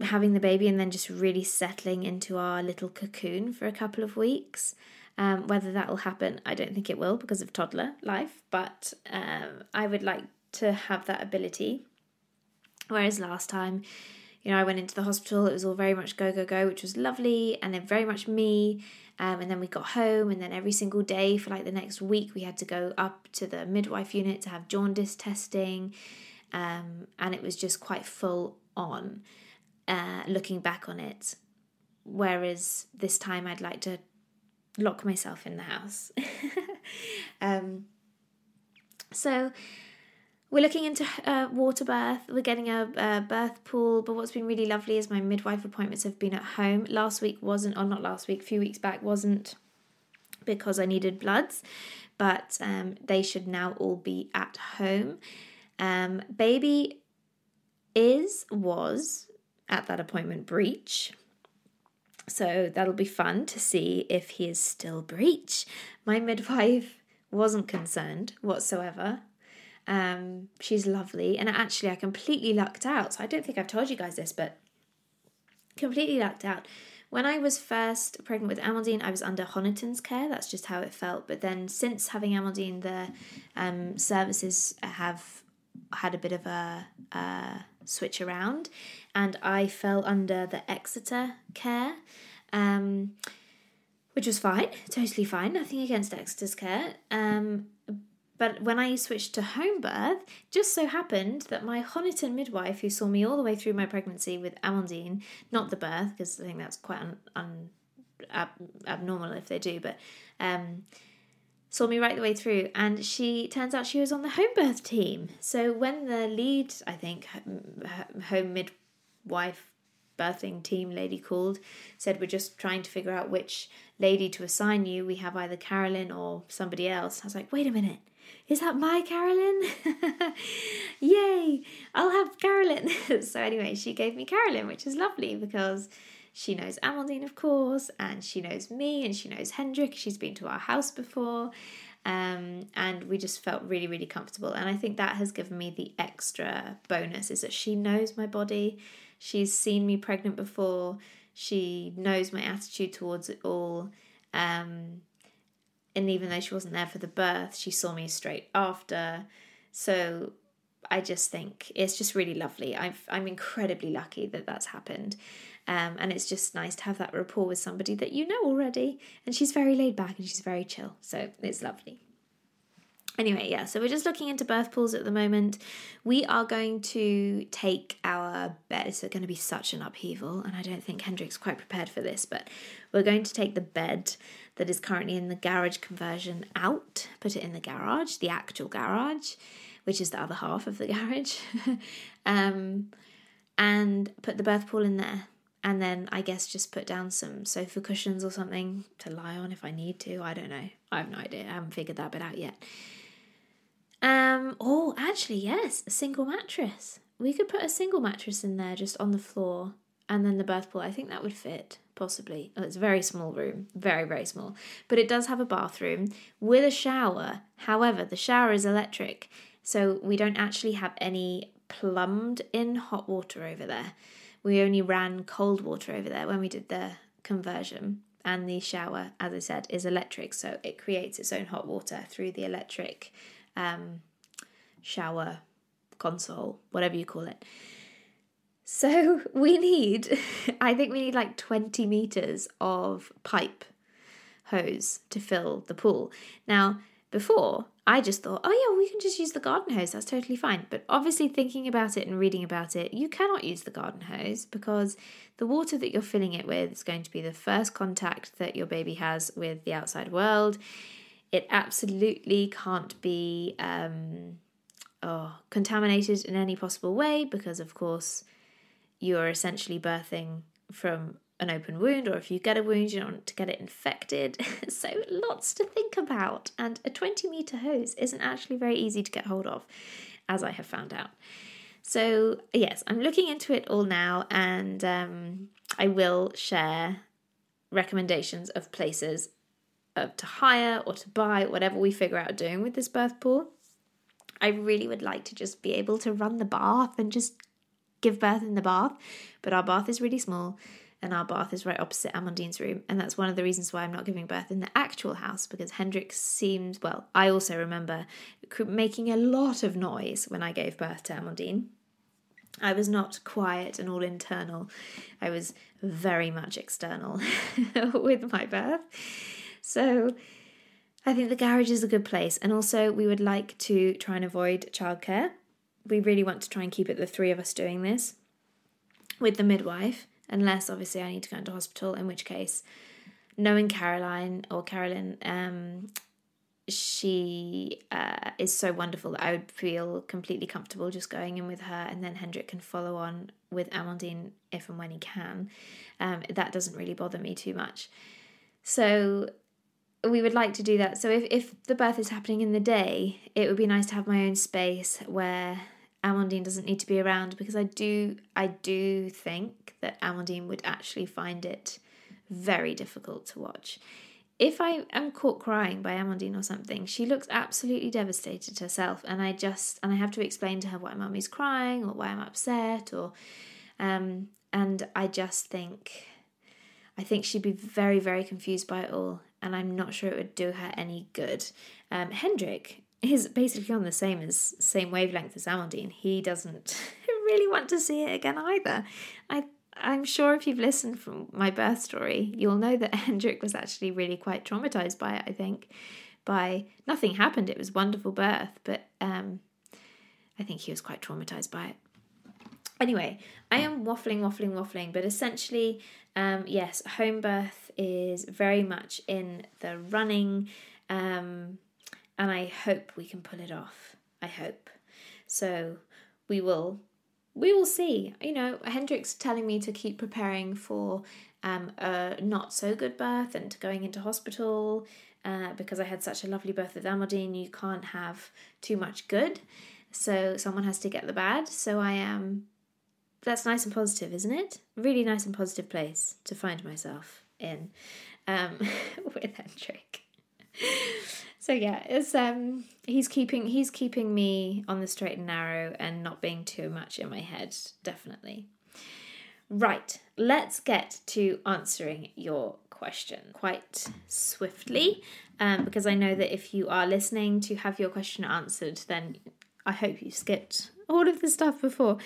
having the baby and then just really settling into our little cocoon for a couple of weeks um, whether that will happen I don't think it will because of toddler life but um, I would like to have that ability whereas last time you know, I went into the hospital, it was all very much go, go, go, which was lovely, and then very much me. Um, and then we got home, and then every single day for like the next week, we had to go up to the midwife unit to have jaundice testing. Um, and it was just quite full on uh, looking back on it. Whereas this time, I'd like to lock myself in the house. <laughs> um, so, we're looking into uh, water birth. We're getting a, a, birth pool, but what's been really lovely is my midwife appointments have been at home. Last week wasn't, or not last week, a few weeks back wasn't because I needed bloods, but um, they should now all be at home. Um, baby is, was at that appointment breech. So that'll be fun to see if he is still breech. My midwife wasn't concerned whatsoever um, she's lovely, and actually, I completely lucked out. So I don't think I've told you guys this, but completely lucked out. When I was first pregnant with Amandine, I was under Honiton's care. That's just how it felt. But then, since having Amandine, the um, services have had a bit of a, switch around, and I fell under the Exeter care. Um, which was fine, totally fine, nothing against Exeter's care. Um, but when I switched to home birth, just so happened that my Honiton midwife, who saw me all the way through my pregnancy with Amandine, not the birth, because I think that's quite un, un ab, abnormal if they do, but um, saw me right the way through. And she turns out she was on the home birth team. So when the lead, I think, home midwife birthing team lady called, said, We're just trying to figure out which lady to assign you. We have either Carolyn or somebody else. I was like, Wait a minute is that my Carolyn? <laughs> Yay! I'll have Carolyn. <laughs> so, anyway, she gave me Carolyn, which is lovely because she knows Amandine, of course, and she knows me, and she knows Hendrik. She's been to our house before. Um, and we just felt really, really comfortable. And I think that has given me the extra bonus is that she knows my body. She's seen me pregnant before. She knows my attitude towards it all. Um, and even though she wasn't there for the birth, she saw me straight after. So I just think it's just really lovely. i am incredibly lucky that that's happened. Um, and it's just nice to have that rapport with somebody that you know already. And she's very laid back and she's very chill. So it's lovely. Anyway, yeah, so we're just looking into birth pools at the moment. We are going to take our bed. It's going to be such an upheaval, and I don't think Hendrik's quite prepared for this, but we're going to take the bed that is currently in the garage conversion out, put it in the garage, the actual garage, which is the other half of the <laughs> garage, um, and put the birth pool in there. And then I guess just put down some sofa cushions or something to lie on if I need to. I don't know. I have no idea. I haven't figured that bit out yet. Um, oh, actually, yes, a single mattress. We could put a single mattress in there just on the floor and then the birth pool. I think that would fit possibly. Oh, it's a very small room, very, very small. But it does have a bathroom with a shower. However, the shower is electric, so we don't actually have any plumbed in hot water over there. We only ran cold water over there when we did the conversion. and the shower, as I said, is electric, so it creates its own hot water through the electric um, shower console, whatever you call it. So <laughs> we need, <laughs> I think we need like 20 meters of pipe hose to fill the pool. Now, before, I just thought, oh yeah, we can just use the garden hose, that's totally fine. But obviously, thinking about it and reading about it, you cannot use the garden hose because the water that you're filling it with is going to be the first contact that your baby has with the outside world. It absolutely can't be um, oh, contaminated in any possible way because, of course, you're essentially birthing from an open wound, or if you get a wound, you don't want to get it infected. <laughs> so, lots to think about. And a 20 meter hose isn't actually very easy to get hold of, as I have found out. So, yes, I'm looking into it all now, and um, I will share recommendations of places uh, to hire or to buy, whatever we figure out doing with this birth pool. I really would like to just be able to run the bath and just give birth in the bath, but our bath is really small and our bath is right opposite Amandine's room. And that's one of the reasons why I'm not giving birth in the actual house because Hendrik seemed, well, I also remember making a lot of noise when I gave birth to Amandine. I was not quiet and all internal. I was very much external <laughs> with my birth. So I think the garage is a good place. And also, we would like to try and avoid childcare. We really want to try and keep it the three of us doing this with the midwife unless obviously I need to go into hospital, in which case, knowing Caroline or Carolyn, um, she uh, is so wonderful that I would feel completely comfortable just going in with her, and then Hendrik can follow on with Amandine if and when he can. Um, that doesn't really bother me too much. So we would like to do that. So if, if the birth is happening in the day, it would be nice to have my own space where Amandine doesn't need to be around because I do I do think that Amandine would actually find it very difficult to watch. If I am caught crying by Amandine or something, she looks absolutely devastated herself, and I just and I have to explain to her why mummy's crying or why I'm upset or um and I just think I think she'd be very very confused by it all, and I'm not sure it would do her any good. Um, Hendrik is basically on the same as same wavelength as Amandine. He doesn't <laughs> really want to see it again either. I I'm sure if you've listened from my birth story, you'll know that <laughs> Hendrik was actually really quite traumatized by it. I think by nothing happened. It was wonderful birth, but um, I think he was quite traumatized by it. Anyway, I am waffling, waffling, waffling, but essentially, um, yes, home birth is very much in the running. Um, and I hope we can pull it off. I hope. So we will we will see. You know, Hendrik's telling me to keep preparing for um, a not so good birth and going into hospital uh, because I had such a lovely birth with Amandine. You can't have too much good, so someone has to get the bad. So I am. That's nice and positive, isn't it? Really nice and positive place to find myself in um, <laughs> with Hendrik. So yeah, it's um he's keeping he's keeping me on the straight and narrow and not being too much in my head, definitely. Right, let's get to answering your question quite swiftly, um, because I know that if you are listening to have your question answered, then I hope you skipped all of the stuff before.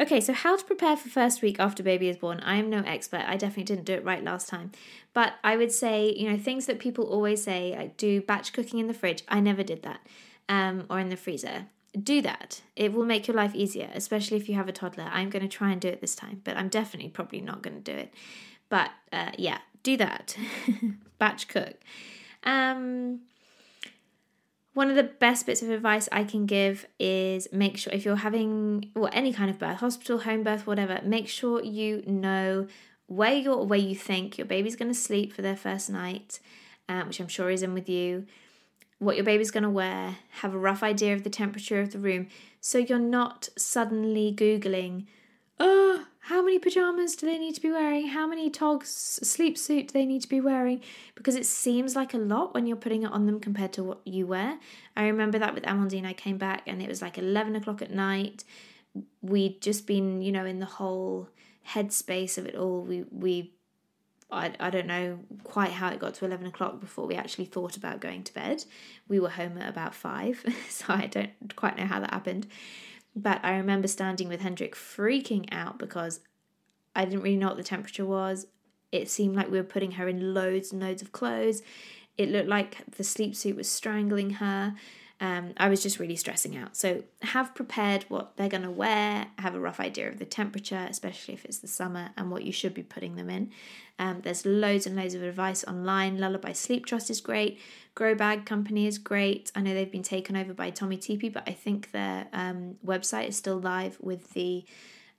Okay, so how to prepare for first week after baby is born. I am no expert. I definitely didn't do it right last time. But I would say, you know, things that people always say, like do batch cooking in the fridge. I never did that. Um, or in the freezer. Do that. It will make your life easier, especially if you have a toddler. I'm going to try and do it this time, but I'm definitely probably not going to do it. But uh, yeah, do that. <laughs> batch cook. Um, one of the best bits of advice I can give is make sure if you're having well any kind of birth, hospital, home birth, whatever, make sure you know where you're where you think your baby's going to sleep for their first night, um, which I'm sure is in with you. What your baby's going to wear, have a rough idea of the temperature of the room, so you're not suddenly googling, oh, how many pajamas do they need to be wearing? How many togs, sleep suit do they need to be wearing? Because it seems like a lot when you're putting it on them compared to what you wear. I remember that with Amandine, I came back and it was like 11 o'clock at night. We'd just been, you know, in the whole headspace of it all. We, we, I, I don't know quite how it got to 11 o'clock before we actually thought about going to bed. We were home at about five, <laughs> so I don't quite know how that happened. But I remember standing with Hendrik freaking out because I didn't really know what the temperature was. It seemed like we were putting her in loads and loads of clothes. It looked like the sleep suit was strangling her. Um, I was just really stressing out. So have prepared what they're going to wear, have a rough idea of the temperature, especially if it's the summer, and what you should be putting them in. Um, there's loads and loads of advice online. Lullaby Sleep Trust is great. Grow Bag Company is great. I know they've been taken over by Tommee Tippee, but I think their um, website is still live with the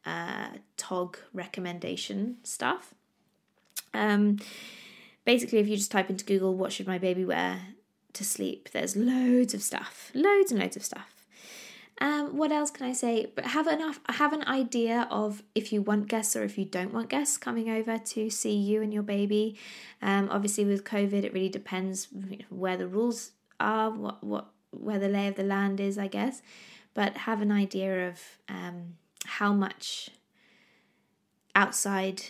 uh, TOG recommendation stuff. Um, basically, if you just type into Google, what should my baby wear to sleep, there's loads of stuff, loads and loads of stuff. Um, what else can I say? But have enough, have an idea of if you want guests or if you don't want guests coming over to see you and your baby. Um, obviously, with COVID, it really depends where the rules are, what what where the lay of the land is, I guess. But have an idea of um, how much outside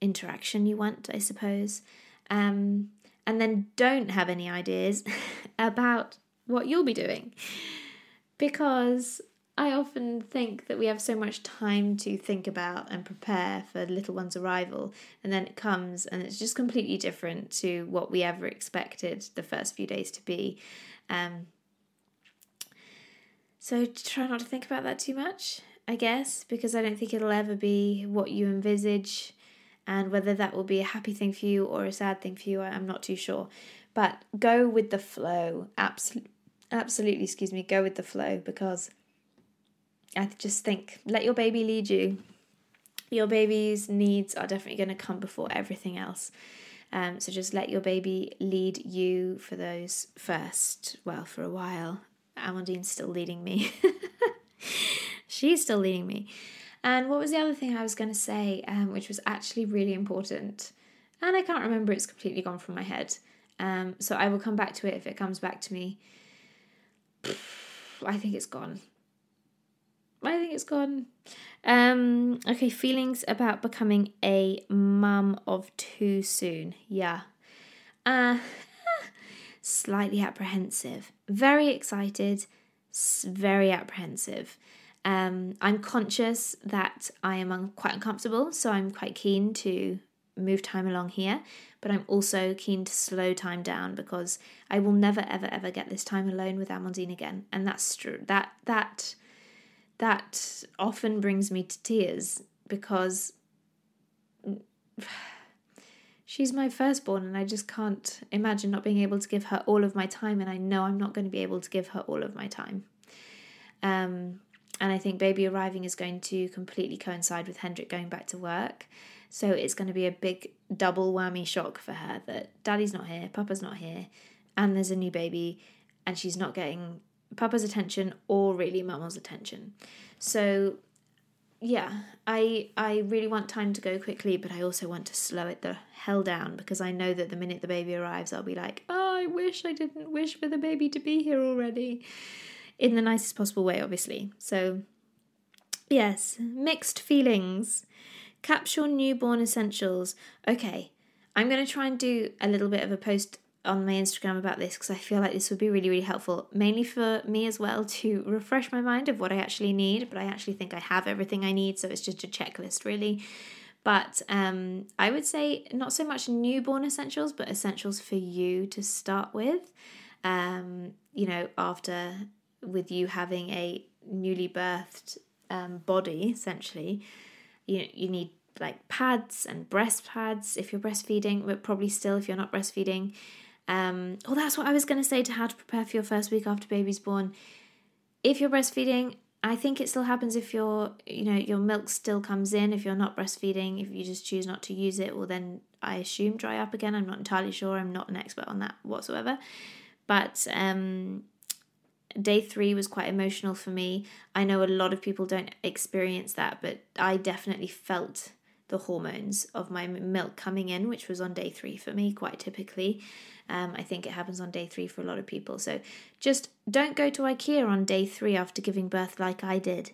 interaction you want, I suppose. Um, and then don't have any ideas <laughs> about what you'll be doing. Because I often think that we have so much time to think about and prepare for little one's arrival, and then it comes and it's just completely different to what we ever expected the first few days to be. Um, so try not to think about that too much, I guess, because I don't think it'll ever be what you envisage and whether that will be a happy thing for you or a sad thing for you, I'm not too sure. But go with the flow. Absolutely, absolutely, excuse me, go with the flow because I just think let your baby lead you. Your baby's needs are definitely going to come before everything else. Um, so just let your baby lead you for those first, well, for a while. Amandine's still leading me. <laughs> She's still leading me. And what was the other thing I was going to say, um, which was actually really important? And I can't remember, it's completely gone from my head. Um, so I will come back to it if it comes back to me. I think it's gone. I think it's gone. Um, okay, feelings about becoming a mum of two soon. Yeah. Uh, <laughs> slightly apprehensive. Very excited, very apprehensive. Um, I'm conscious that I am un- quite uncomfortable, so I'm quite keen to move time along here, but I'm also keen to slow time down because I will never ever ever get this time alone with Amandine again, and that's true. That that that often brings me to tears because <sighs> she's my firstborn and I just can't imagine not being able to give her all of my time and I know I'm not going to be able to give her all of my time. Um and I think baby arriving is going to completely coincide with Hendrik going back to work. So it's going to be a big double whammy shock for her that daddy's not here, papa's not here, and there's a new baby, and she's not getting papa's attention or really mama's attention. So yeah, I I really want time to go quickly, but I also want to slow it the hell down because I know that the minute the baby arrives, I'll be like, oh, I wish I didn't wish for the baby to be here already in the nicest possible way, obviously. So, yes, mixed feelings. Capsule newborn essentials. Okay, I'm going to try and do a little bit of a post on my Instagram about this because I feel like this would be really, really helpful, mainly for me as well <laughs> to refresh my mind of what I actually need. But I actually think I have everything I need, so it's just a checklist, really. But um, I would say not so much newborn essentials, but essentials for you to start with. Um, you know, after with you having a newly birthed um, body, essentially, you you need like pads and breast pads if you're breastfeeding, but probably still if you're not breastfeeding. Um, oh, that's what I was going to say to how to prepare for your first week after baby's born. If you're breastfeeding, I think it still happens if you're, you know, your milk still comes in. If you're not breastfeeding, if you just choose not to use it, well then I assume dry up again. I'm not entirely sure. I'm not an expert on that whatsoever. But um, day three was quite emotional for me. I know a lot of people don't experience that, but I definitely felt the hormones of my milk coming in, which was on day three for me, quite typically. Um, I think it happens on day three for a lot of people. So just don't go to IKEA on day three after giving birth like I did.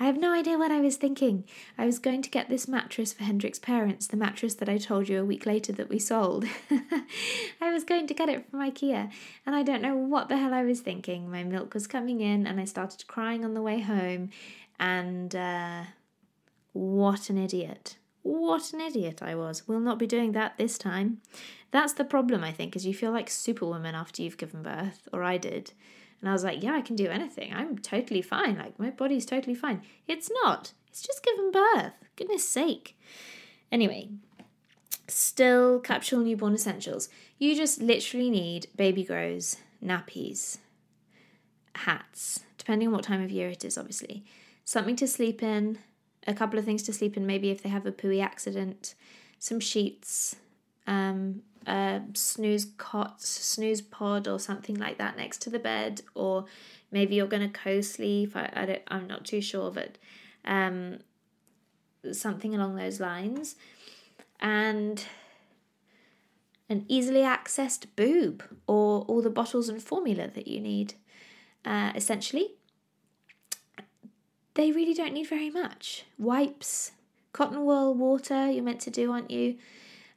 I have no idea what I was thinking. I was going to get this mattress for Hendrik's parents, the mattress that I told you a week later that we sold. <laughs> I was going to get it from IKEA, and I don't know what the hell I was thinking. My milk was coming in, and I started crying on the way home, and uh, what an idiot. What an idiot I was. We'll not be doing that this time. That's the problem, I think, is you feel like Superwoman after you've given birth, or I did. And I was like, yeah, I can do anything. I'm totally fine. Like, my body's totally fine. It's not. It's just given birth. Goodness sake. Anyway, still capsule newborn essentials. You just literally need baby grows, nappies, hats, depending on what time of year it is, obviously. Something to sleep in, a couple of things to sleep in, maybe if they have a pooey accident, some sheets, um, a snooze cot, snooze pod, or something like that next to the bed, or maybe you're going to co-sleep. I, I don't, I'm not too sure, but um, something along those lines, and an easily accessed boob or all the bottles and formula that you need. Uh, essentially, they really don't need very much. Wipes, cotton wool, water. You're meant to do, aren't you?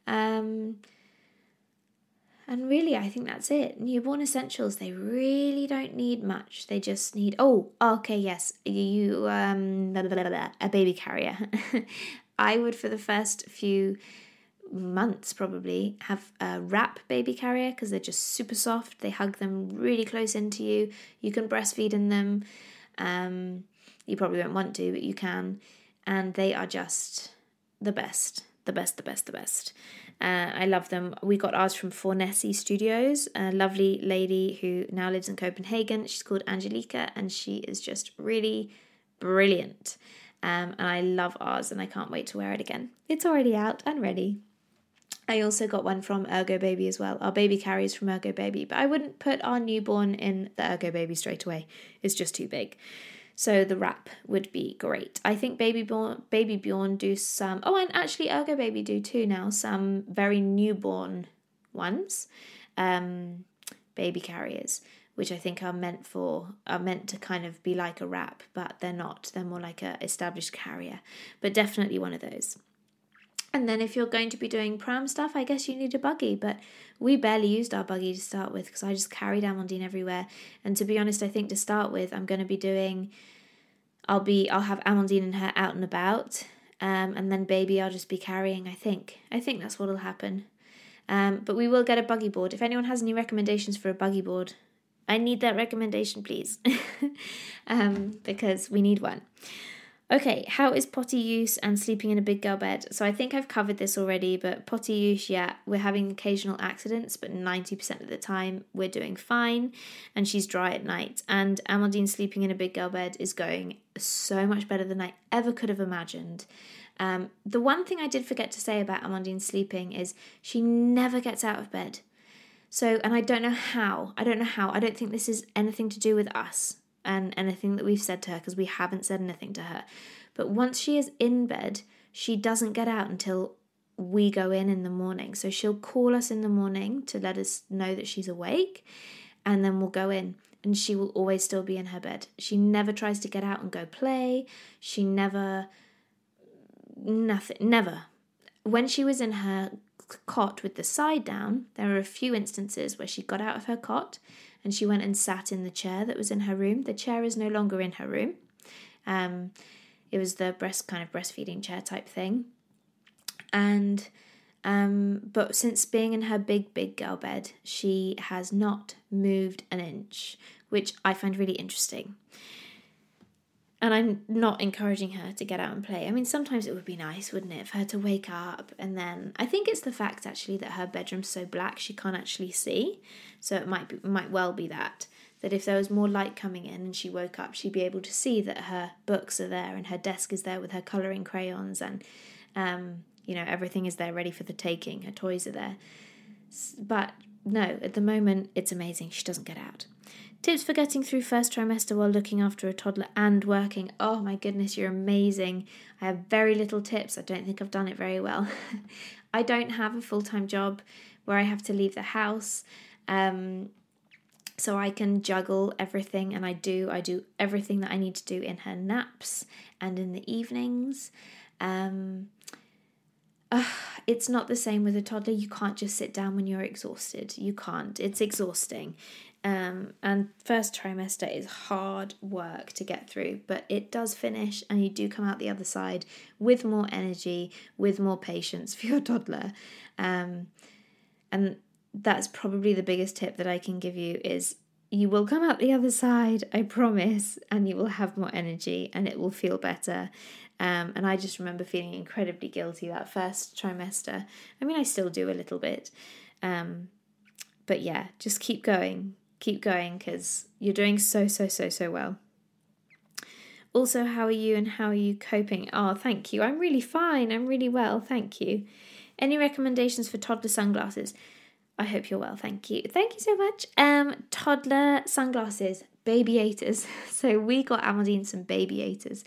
Um, and really, I think that's it. Newborn essentials, they really don't need much. They just need, oh, okay, yes, you, um, blah, blah, blah, a baby carrier. <laughs> I would, for the first few months probably, have a wrap baby carrier because they're just super soft. They hug them really close into you. You can breastfeed in them. Um, you probably won't want to, but you can. And they are just the best, the best, the best, the best. Uh, I love them. We got ours from Fornessi Studios, a lovely lady who now lives in Copenhagen. She's called Angelica, and she is just really brilliant. Um, and I love ours, and I can't wait to wear it again. It's already out and ready. I also got one from Ergo Baby as well. Our baby carries from Ergo Baby, but I wouldn't put our newborn in the Ergo Baby straight away. It's just too big. So the wrap would be great. I think Baby Born, Baby Bjorn do some. Oh, and actually Ergo Baby do too now. Some very newborn ones, um, baby carriers, which I think are meant for are meant to kind of be like a wrap, but they're not. They're more like a established carrier. But definitely one of those. And then if you're going to be doing pram stuff, I guess you need a buggy. But we barely used our buggy to start with because I just carried Amandine everywhere. And to be honest, I think to start with, I'm going to be doing. I'll be. I'll have Amandine and her out and about, um, and then baby I'll just be carrying. I think. I think that's what'll happen. Um, but we will get a buggy board. If anyone has any recommendations for a buggy board, I need that recommendation, please, <laughs> um, because we need one. Okay, how is potty use and sleeping in a big girl bed? So I think I've covered this already, but potty use, yeah, we're having occasional accidents, but 90% of the time we're doing fine and she's dry at night. And Amandine sleeping in a big girl bed is going so much better than I ever could have imagined. Um, the one thing I did forget to say about Amandine sleeping is she never gets out of bed. So, and I don't know how. I don't know how. I don't think this is anything to do with us and anything that we've said to her because we haven't said anything to her. But once she is in bed, she doesn't get out until we go in in the morning. So she'll call us in the morning to let us know that she's awake, and then we'll go in. And she will always still be in her bed. She never tries to get out and go play. She never, nothing, never. When she was in her cot with the side down, there are a few instances where she got out of her cot and she went and sat in the chair that was in her room. The chair is no longer in her room. Um, it was the breast kind of breastfeeding chair type thing. And um, but since being in her big, big girl bed, she has not moved an inch, which I find really interesting and I'm not encouraging her to get out and play. I mean, sometimes it would be nice, wouldn't it, for her to wake up and then I think it's the fact actually that her bedroom's so black she can't actually see. So it might be, might well be that that if there was more light coming in and she woke up, she'd be able to see that her books are there and her desk is there with her coloring crayons and um, you know everything is there ready for the taking. Her toys are there. But no, at the moment it's amazing. She doesn't get out. Tips for getting through first trimester while looking after a toddler and working. Oh my goodness, you're amazing. I have very little tips. I don't think I've done it very well. <laughs> I don't have a full time job where I have to leave the house. Um, so I can juggle everything, and I do. I do everything that I need to do in her naps and in the evenings. Um, uh, it's not the same with a toddler. You can't just sit down when you're exhausted. You can't. It's exhausting. Um, and first trimester is hard work to get through, but it does finish, and you do come out the other side with more energy, with more patience for your <laughs> toddler. Um, and that's probably the biggest tip that I can give you is you will come out the other side, I promise, and you will have more energy and it will feel better. Um, and I just remember feeling incredibly guilty that first trimester. I mean, I still do a little bit. Um, but yeah, just keep going. Keep going because you're doing so, so, so, so well. Also, how are you and how are you coping? Oh, thank you. I'm really fine. I'm really well. Thank you. Any recommendations for toddler sunglasses? I hope you're well. Thank you. Thank you so much. Um, toddler sunglasses, Babiators. <laughs> So we got Amandine some Babiators,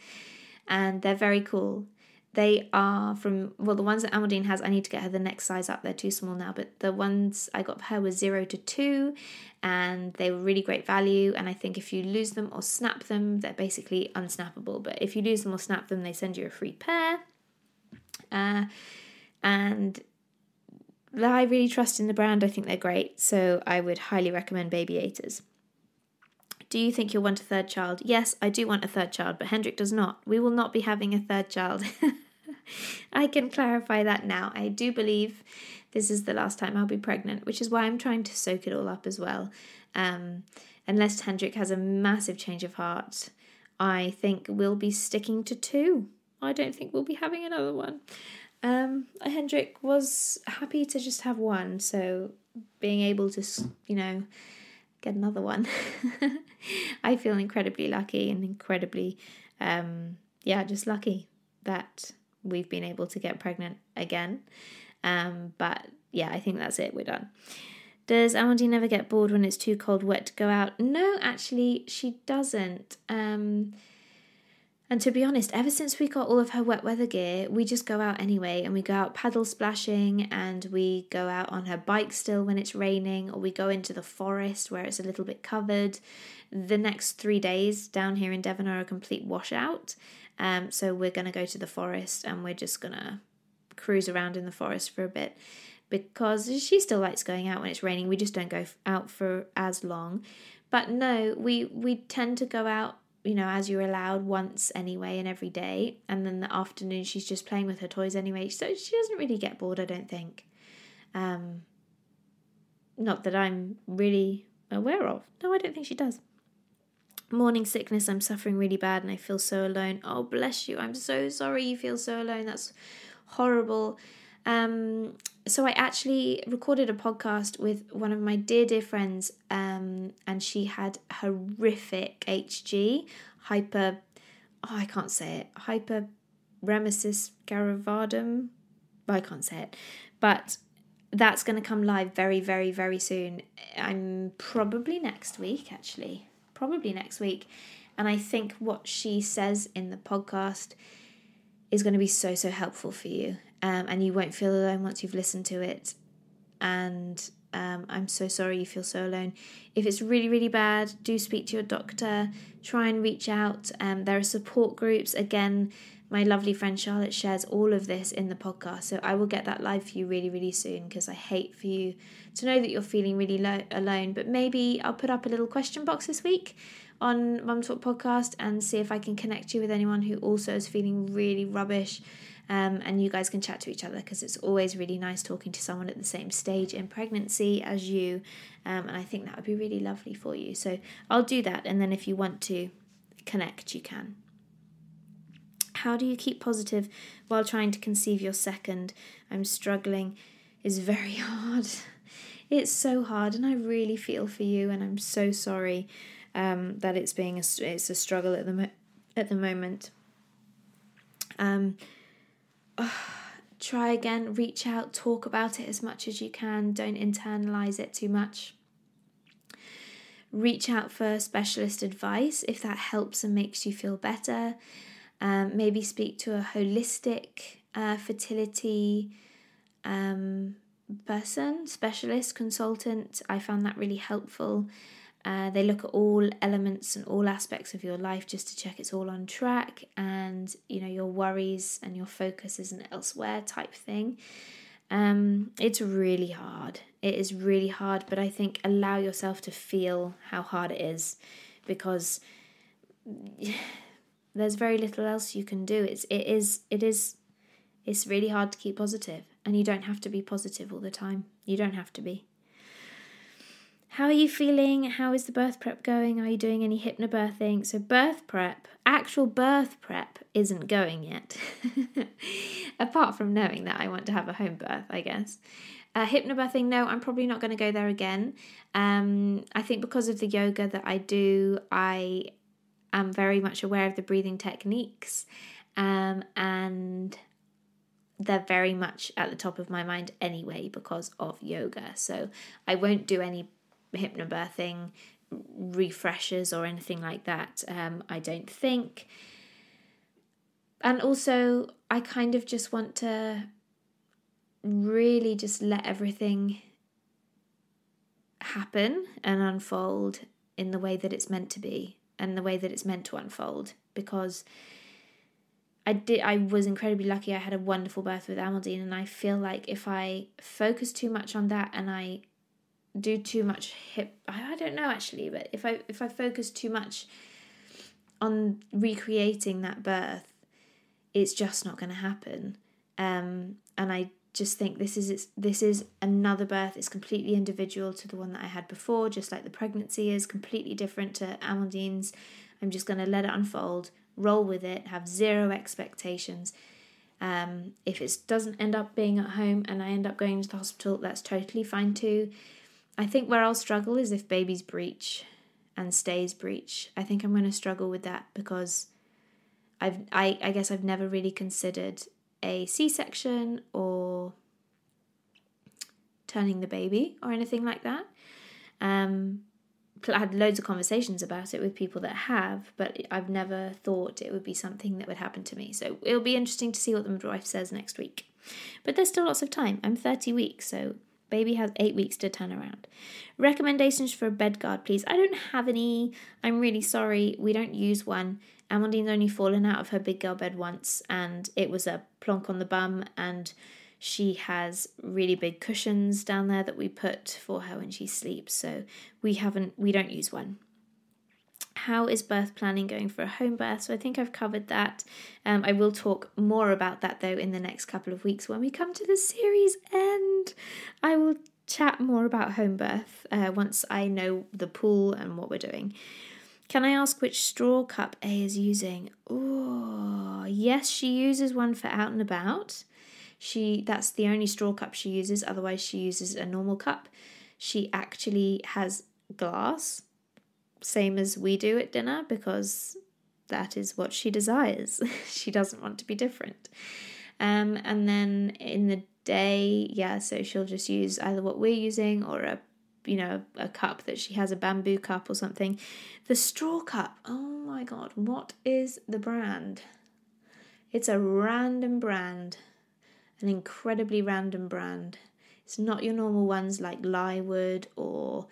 and they're very cool. They are from well, the ones that Amandine has. I need to get her the next size up. They're too small now, but the ones I got for her were zero to two, and they were really great value. And I think if you lose them or snap them, they're basically unsnappable. But if you lose them or snap them, they send you a free pair. Uh, and I really trust in the brand. I think they're great, so I would highly recommend Baby Babiators. Do you think you'll want a third child? Yes, I do want a third child, but Hendrik does not. We will not be having a third child. <laughs> I can clarify that now. I do believe this is the last time I'll be pregnant, which is why I'm trying to soak it all up as well. Um, unless Hendrik has a massive change of heart, I think we'll be sticking to two. I don't think we'll be having another one. Um, Hendrik was happy to just have one, so being able to, you know, get another one, <laughs> I feel incredibly lucky and incredibly, um, yeah, just lucky that we've been able to get pregnant again. Um, but yeah, I think that's it. We're done. Does Amandine never get bored when it's too cold, wet to go out? No, actually, she doesn't. Um, and to be honest, ever since we got all of her wet weather gear, we just go out anyway and we go out paddle splashing and we go out on her bike still when it's raining or we go into the forest where it's a little bit covered. The next three days down here in Devon are a complete washout. Um, so we're going to go to the forest and we're just going to cruise around in the forest for a bit because she still likes going out when it's raining. We just don't go out for as long. But no, we we tend to go out you know, as you're allowed once anyway and every day. And then the afternoon she's just playing with her toys anyway. So she doesn't really get bored, I don't think. Um, not that I'm really aware of. No, I don't think she does. Morning sickness, I'm suffering really bad and I feel so alone. Oh, bless you. I'm so sorry you feel so alone. That's horrible. Um, so I actually recorded a podcast with one of my dear, dear friends, um, and she had horrific HG, hyper, oh, I can't say it, hyperemesis gravidum. I can't say it, but that's going to come live very, very, very soon. I'm probably next week, actually, probably next week. And I think what she says in the podcast is going to be so, so helpful for you um, and you won't feel alone once you've listened to it. And um, I'm so sorry you feel so alone. If it's really, really bad, do speak to your doctor. Try and reach out. Um, there are support groups. Again, my lovely friend Charlotte shares all of this in the podcast. So I will get that live for you really, really soon because I hate for you to know that you're feeling really lo- alone. But maybe I'll put up a little question box this week on Mum Talk Podcast and see if I can connect you with anyone who also is feeling really rubbish um, and you guys can chat to each other because it's always really nice talking to someone at the same stage in pregnancy as you. Um, and I think that would be really lovely for you. So I'll do that. And then if you want to connect, you can. How do you keep positive while trying to conceive your second? I'm struggling. Is very <laughs> hard. It's so hard, and I really feel for you, and I'm so sorry um, that it's being a, it's a struggle at the mo- at the moment. Um, <sighs> try again, reach out, talk about it as much as you can, don't internalize it too much. Reach out for specialist advice if that helps and makes you feel better. Um, maybe speak to a holistic uh, fertility um, person, specialist, consultant. I found that really helpful. Uh, they look at all elements and all aspects of your life just to check it's all on track and you know your worries and your focus isn't elsewhere type thing. Um, it's really hard. It is really hard, but I think allow yourself to feel how hard it is because <sighs> there's very little else you can do. It's it is it is it's really hard to keep positive and you don't have to be positive all the time. You don't have to be. How are you feeling? How is the birth prep going? Are you doing any hypnobirthing? So, birth prep, actual birth prep, isn't going yet. <laughs> Apart from knowing that I want to have a home birth, I guess. Uh, hypnobirthing, no, I'm probably not going to go there again. Um, I think because of the yoga that I do, I am very much aware of the breathing techniques. Um, and they're very much at the top of my mind anyway because of yoga. So I won't do any hypnobirthing refreshers or anything like that. Um, I don't think. And also, I kind of just want to really just let everything happen and unfold in the way that it's meant to be and the way that it's meant to unfold because I did I was incredibly lucky I had a wonderful birth with Amandine and I feel like if I focus too much on that and I do too much hip I don't know actually but if I if I focus too much on recreating that birth it's just not going to happen. Um and I just think this is this is another birth it's completely individual to the one that I had before just like the pregnancy is completely different to Amandine's I'm just going to let it unfold roll with it have zero expectations. Um, if it doesn't end up being at home and I end up going to the hospital that's totally fine too I think where I'll struggle is if babies breech and stays breech. I think I'm going to struggle with that because I've I, I guess I've never really considered a C-section or turning the baby or anything like that. Um, I had loads of conversations about it with people that have, but I've never thought it would be something that would happen to me. So it'll be interesting to see what the midwife says next week. But there's still lots of time. I'm 30 weeks, so Baby has eight weeks to turn around. Recommendations for a bed guard, please. I don't have any. I'm really sorry. We don't use one. Amandine's only fallen out of her big girl bed once, and it was a plonk on the bum. And she has really big cushions down there that we put for her when she sleeps. So we haven't. We don't use one how is birth planning going for a home birth? So I think I've covered that. Um, I will talk more about that though in the next couple of weeks when we come to the series end. I will chat more about home birth uh, once I know the pool and what we're doing. Can I ask which straw cup A is using? Oh, yes, she uses one for out and about. She that's the only straw cup she uses. Otherwise, she uses a normal cup. She actually has glass same as we do at dinner because that is what she desires. <laughs> she doesn't want to be different. Um, and then in the day, yeah, so she'll just use either what we're using or a you know a cup that she has a bamboo cup or something. The straw cup. Oh my god, what is the brand? It's a random brand, an incredibly random brand. It's not your normal ones like Lywood or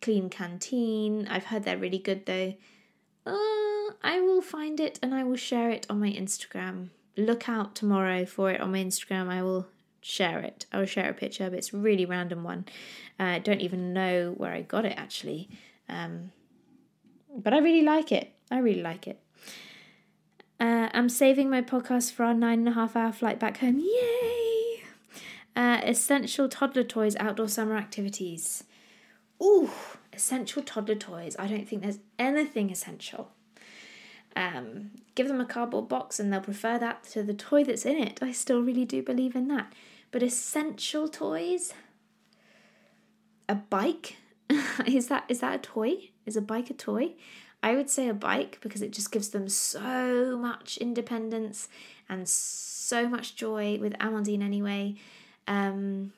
Klean Kanteen. I've heard they're really good though. Uh, I will find it and I will share it on my Instagram. Look out tomorrow for it on my Instagram. I will share it. I will share a picture, but it's a really random one. Uh, I don't even know where I got it actually. Um, but I really like it. I really like it. Uh, I'm saving my podcast for our nine and a half hour flight back home. Yay! Uh, essential toddler toys, outdoor summer activities. Ooh, essential toddler toys. I don't think there's anything essential. Um, give them a cardboard box and they'll prefer that to the toy that's in it. I still really do believe in that. But essential toys? A bike? <laughs> is that is that a toy? Is a bike a toy? I would say a bike because it just gives them so much independence and so much joy with Amandine anyway. Um,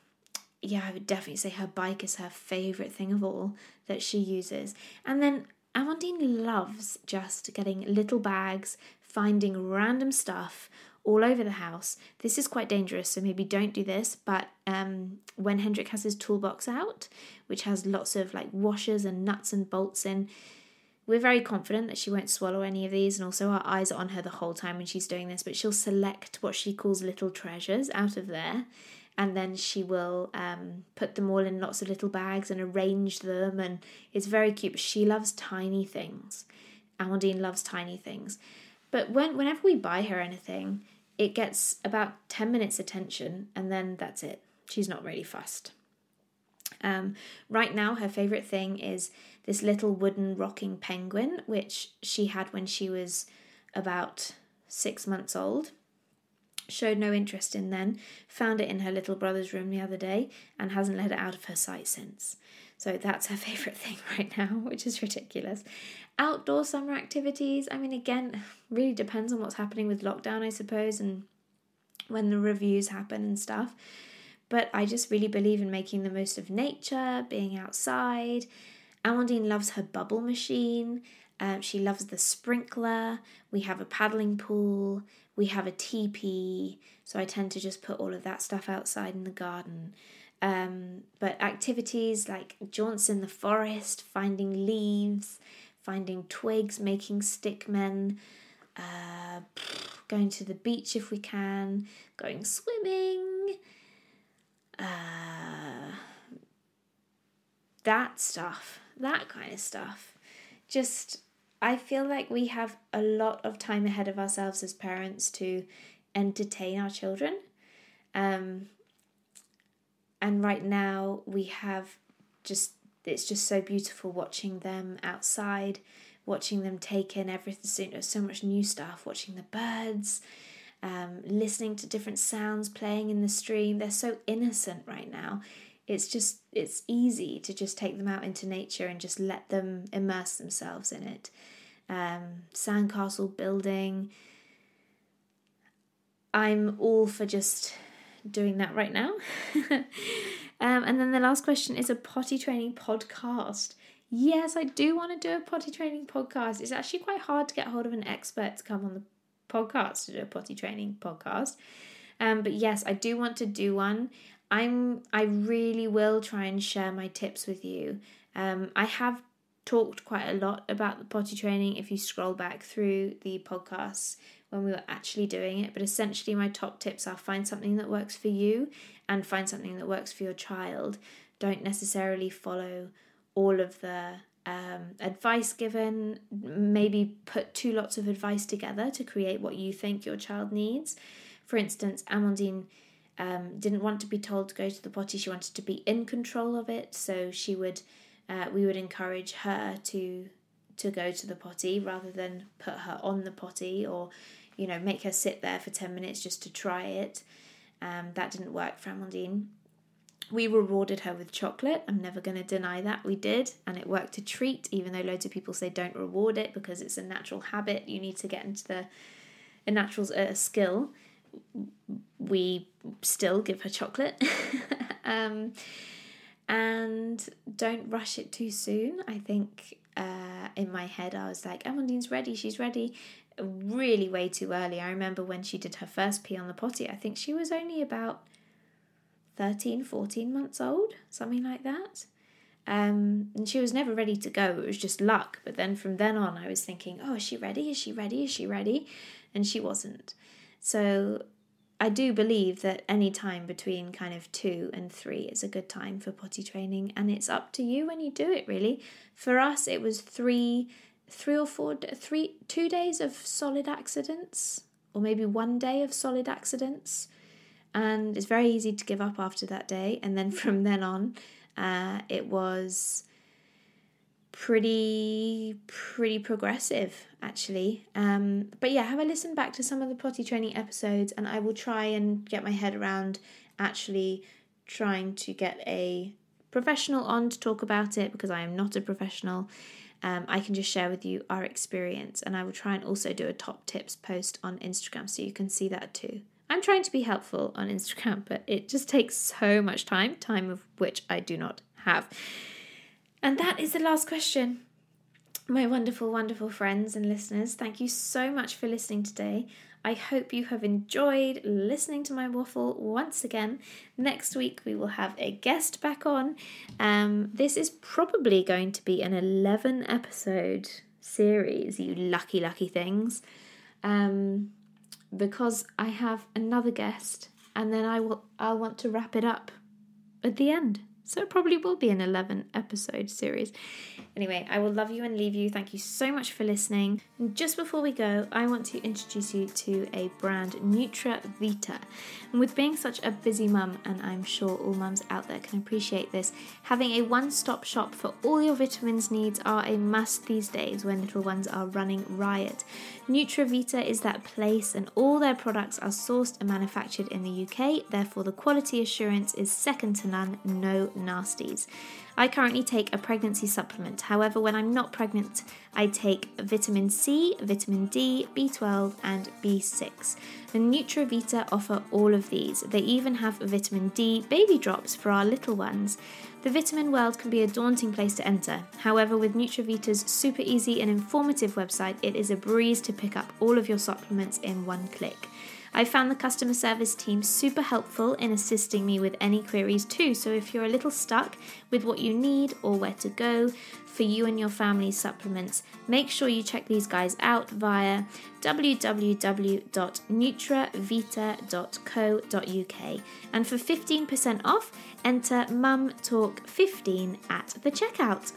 yeah, I would definitely say her bike is her favourite thing of all that she uses. And then Amandine loves just getting little bags, finding random stuff, all over the house. This is quite dangerous, so maybe don't do this. But um, when Hendrik has his toolbox out, which has lots of like washers and nuts and bolts in, we're very confident that she won't swallow any of these, and also our eyes are on her the whole time when she's doing this. But she'll select what she calls little treasures out of there, and then she will um, put them all in lots of little bags and arrange them, and it's very cute. She loves tiny things. Amandine loves tiny things, but when whenever we buy her anything, it gets about ten minutes attention, and then that's it. She's not really fussed. Um, right now, her favourite thing is this little wooden rocking penguin, which she had when she was about six months old. Showed no interest in then, found it in her little brother's room the other day, and hasn't let it out of her sight since. So that's her <laughs> favourite thing right now, which is ridiculous. Outdoor summer activities, I mean, again, really depends on what's happening with lockdown, I suppose, and when the reviews happen and stuff. But I just really believe in making the most of nature, being outside. Amandine loves her bubble machine. Um, she loves the sprinkler. We have a paddling pool. We have a teepee. So I tend to just put all of that stuff outside in the garden. Um, but activities like jaunts in the forest, finding leaves, finding twigs, making stick men, uh, going to the beach if we can, going swimming, uh, that stuff, that kind of stuff. Just, I feel like we have a lot of time ahead of ourselves as parents to entertain our children. Um, and right now we have just, it's just so beautiful watching them outside, watching them take in everything, so much new stuff, watching the birds, um, listening to different sounds playing in the stream. They're so innocent right now. It's just, it's easy to just take them out into nature and just let them immerse themselves in it. Um, sandcastle building. I'm all for just doing that right now. <laughs> um, and then the last question is a potty training podcast. Yes, I do want to do a potty training podcast. It's actually quite hard to get hold of an expert to come on the podcast to do a potty training podcast. Um, but yes, I do want to do one. I'm I really will try and share my tips with you. Um, I have talked quite a lot about the potty training if you scroll back through the podcasts when we were actually doing it. But essentially, my top tips are find something that works for you and find something that works for your child. Don't necessarily follow all of the um, advice given, maybe put two lots of advice together to create what you think your child needs. For instance, Amandine um, didn't want to be told to go to the potty; she wanted to be in control of it. So she would, uh, we would encourage her to to go to the potty rather than put her on the potty or, you know, make her sit there for ten minutes just to try it. Um, that didn't work for Amandine. We rewarded her with chocolate. I'm never going to deny that we did, and it worked a treat, even though loads of people say don't reward it because it's a natural habit. You need to get into the a natural uh, skill. We still give her chocolate. <laughs> um, and don't rush it too soon. I think uh, in my head I was like, Amandine's ready, she's ready. Really, way too early. I remember when she did her first pee on the potty, I think she was only about 13, 14 months old, something like that. Um, and she was never ready to go. It was just luck. But then from then on, I was thinking, oh, is she ready? Is she ready? Is she ready? And she wasn't. So I do believe that any time between kind of two and three is a good time for potty training, and it's up to you when you do it. Really, for us, it was three, three or four, three, two days of solid accidents, or maybe one day of solid accidents and it's very easy to give up after that day. And then <laughs> from then on, uh, it was pretty pretty progressive actually. Um, but yeah, have a listen back to some of the potty training episodes, and I will try and get my head around actually trying to get a professional on to talk about it because I am not a professional. Um, I can just share with you our experience, and I will try and also do a top tips post on Instagram so you can see that too. I'm trying to be helpful on Instagram, <laughs> but it just takes so much time, time of which I do not have. And that is the last question. My wonderful, wonderful friends and listeners, thank you so much for listening today. I hope you have enjoyed listening to my waffle once again. Next week we will have a guest back on. Um, this is probably going to be an 11 episode series, you lucky, lucky things. Um, because I have another guest and then I will I'll want to wrap it up at the end. So it probably will be an 11 episode series. Anyway, I will love you and leave you. Thank you so much for listening. And just before we go, I want to introduce you to a brand, Nutra Vita. And with being such a busy mum, and I'm sure all mums out there can appreciate this, having a one stop shop for all your vitamins needs are a must these days when little ones are running riot. NutraVita is that place, and all their products are sourced and manufactured in the UK, therefore, the quality assurance is second to none, no nasties. I currently take a pregnancy supplement. However, when I'm not pregnant, I take vitamin C, vitamin D, B12, and B6. And NutraVita offer all of these. They even have vitamin D baby drops for our little ones. The vitamin world can be a daunting place to enter. However, with NutraVita's super easy and informative website, it is a breeze to pick up all of your supplements in one click. I found the customer service team super helpful in assisting me with any queries too. So if you're a little stuck with what you need or where to go for you and your family's supplements, make sure you check these guys out via www.nutravita.co.uk. And for 15% off, enter MumTalk15 at the checkout.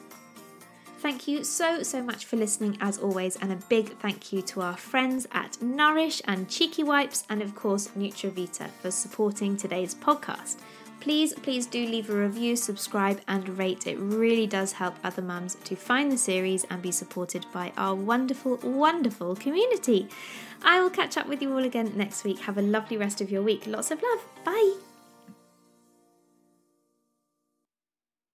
Thank you so, so much for listening as always, and a big thank you to our friends at Nourish and Cheeky Wipes, and of course, NutraVita for supporting today's podcast. Please, please do leave a review, subscribe, and rate. It really does help other mums to find the series and be supported by our wonderful, wonderful community. I will catch up with you all again next week. Have a lovely rest of your week. Lots of love. Bye.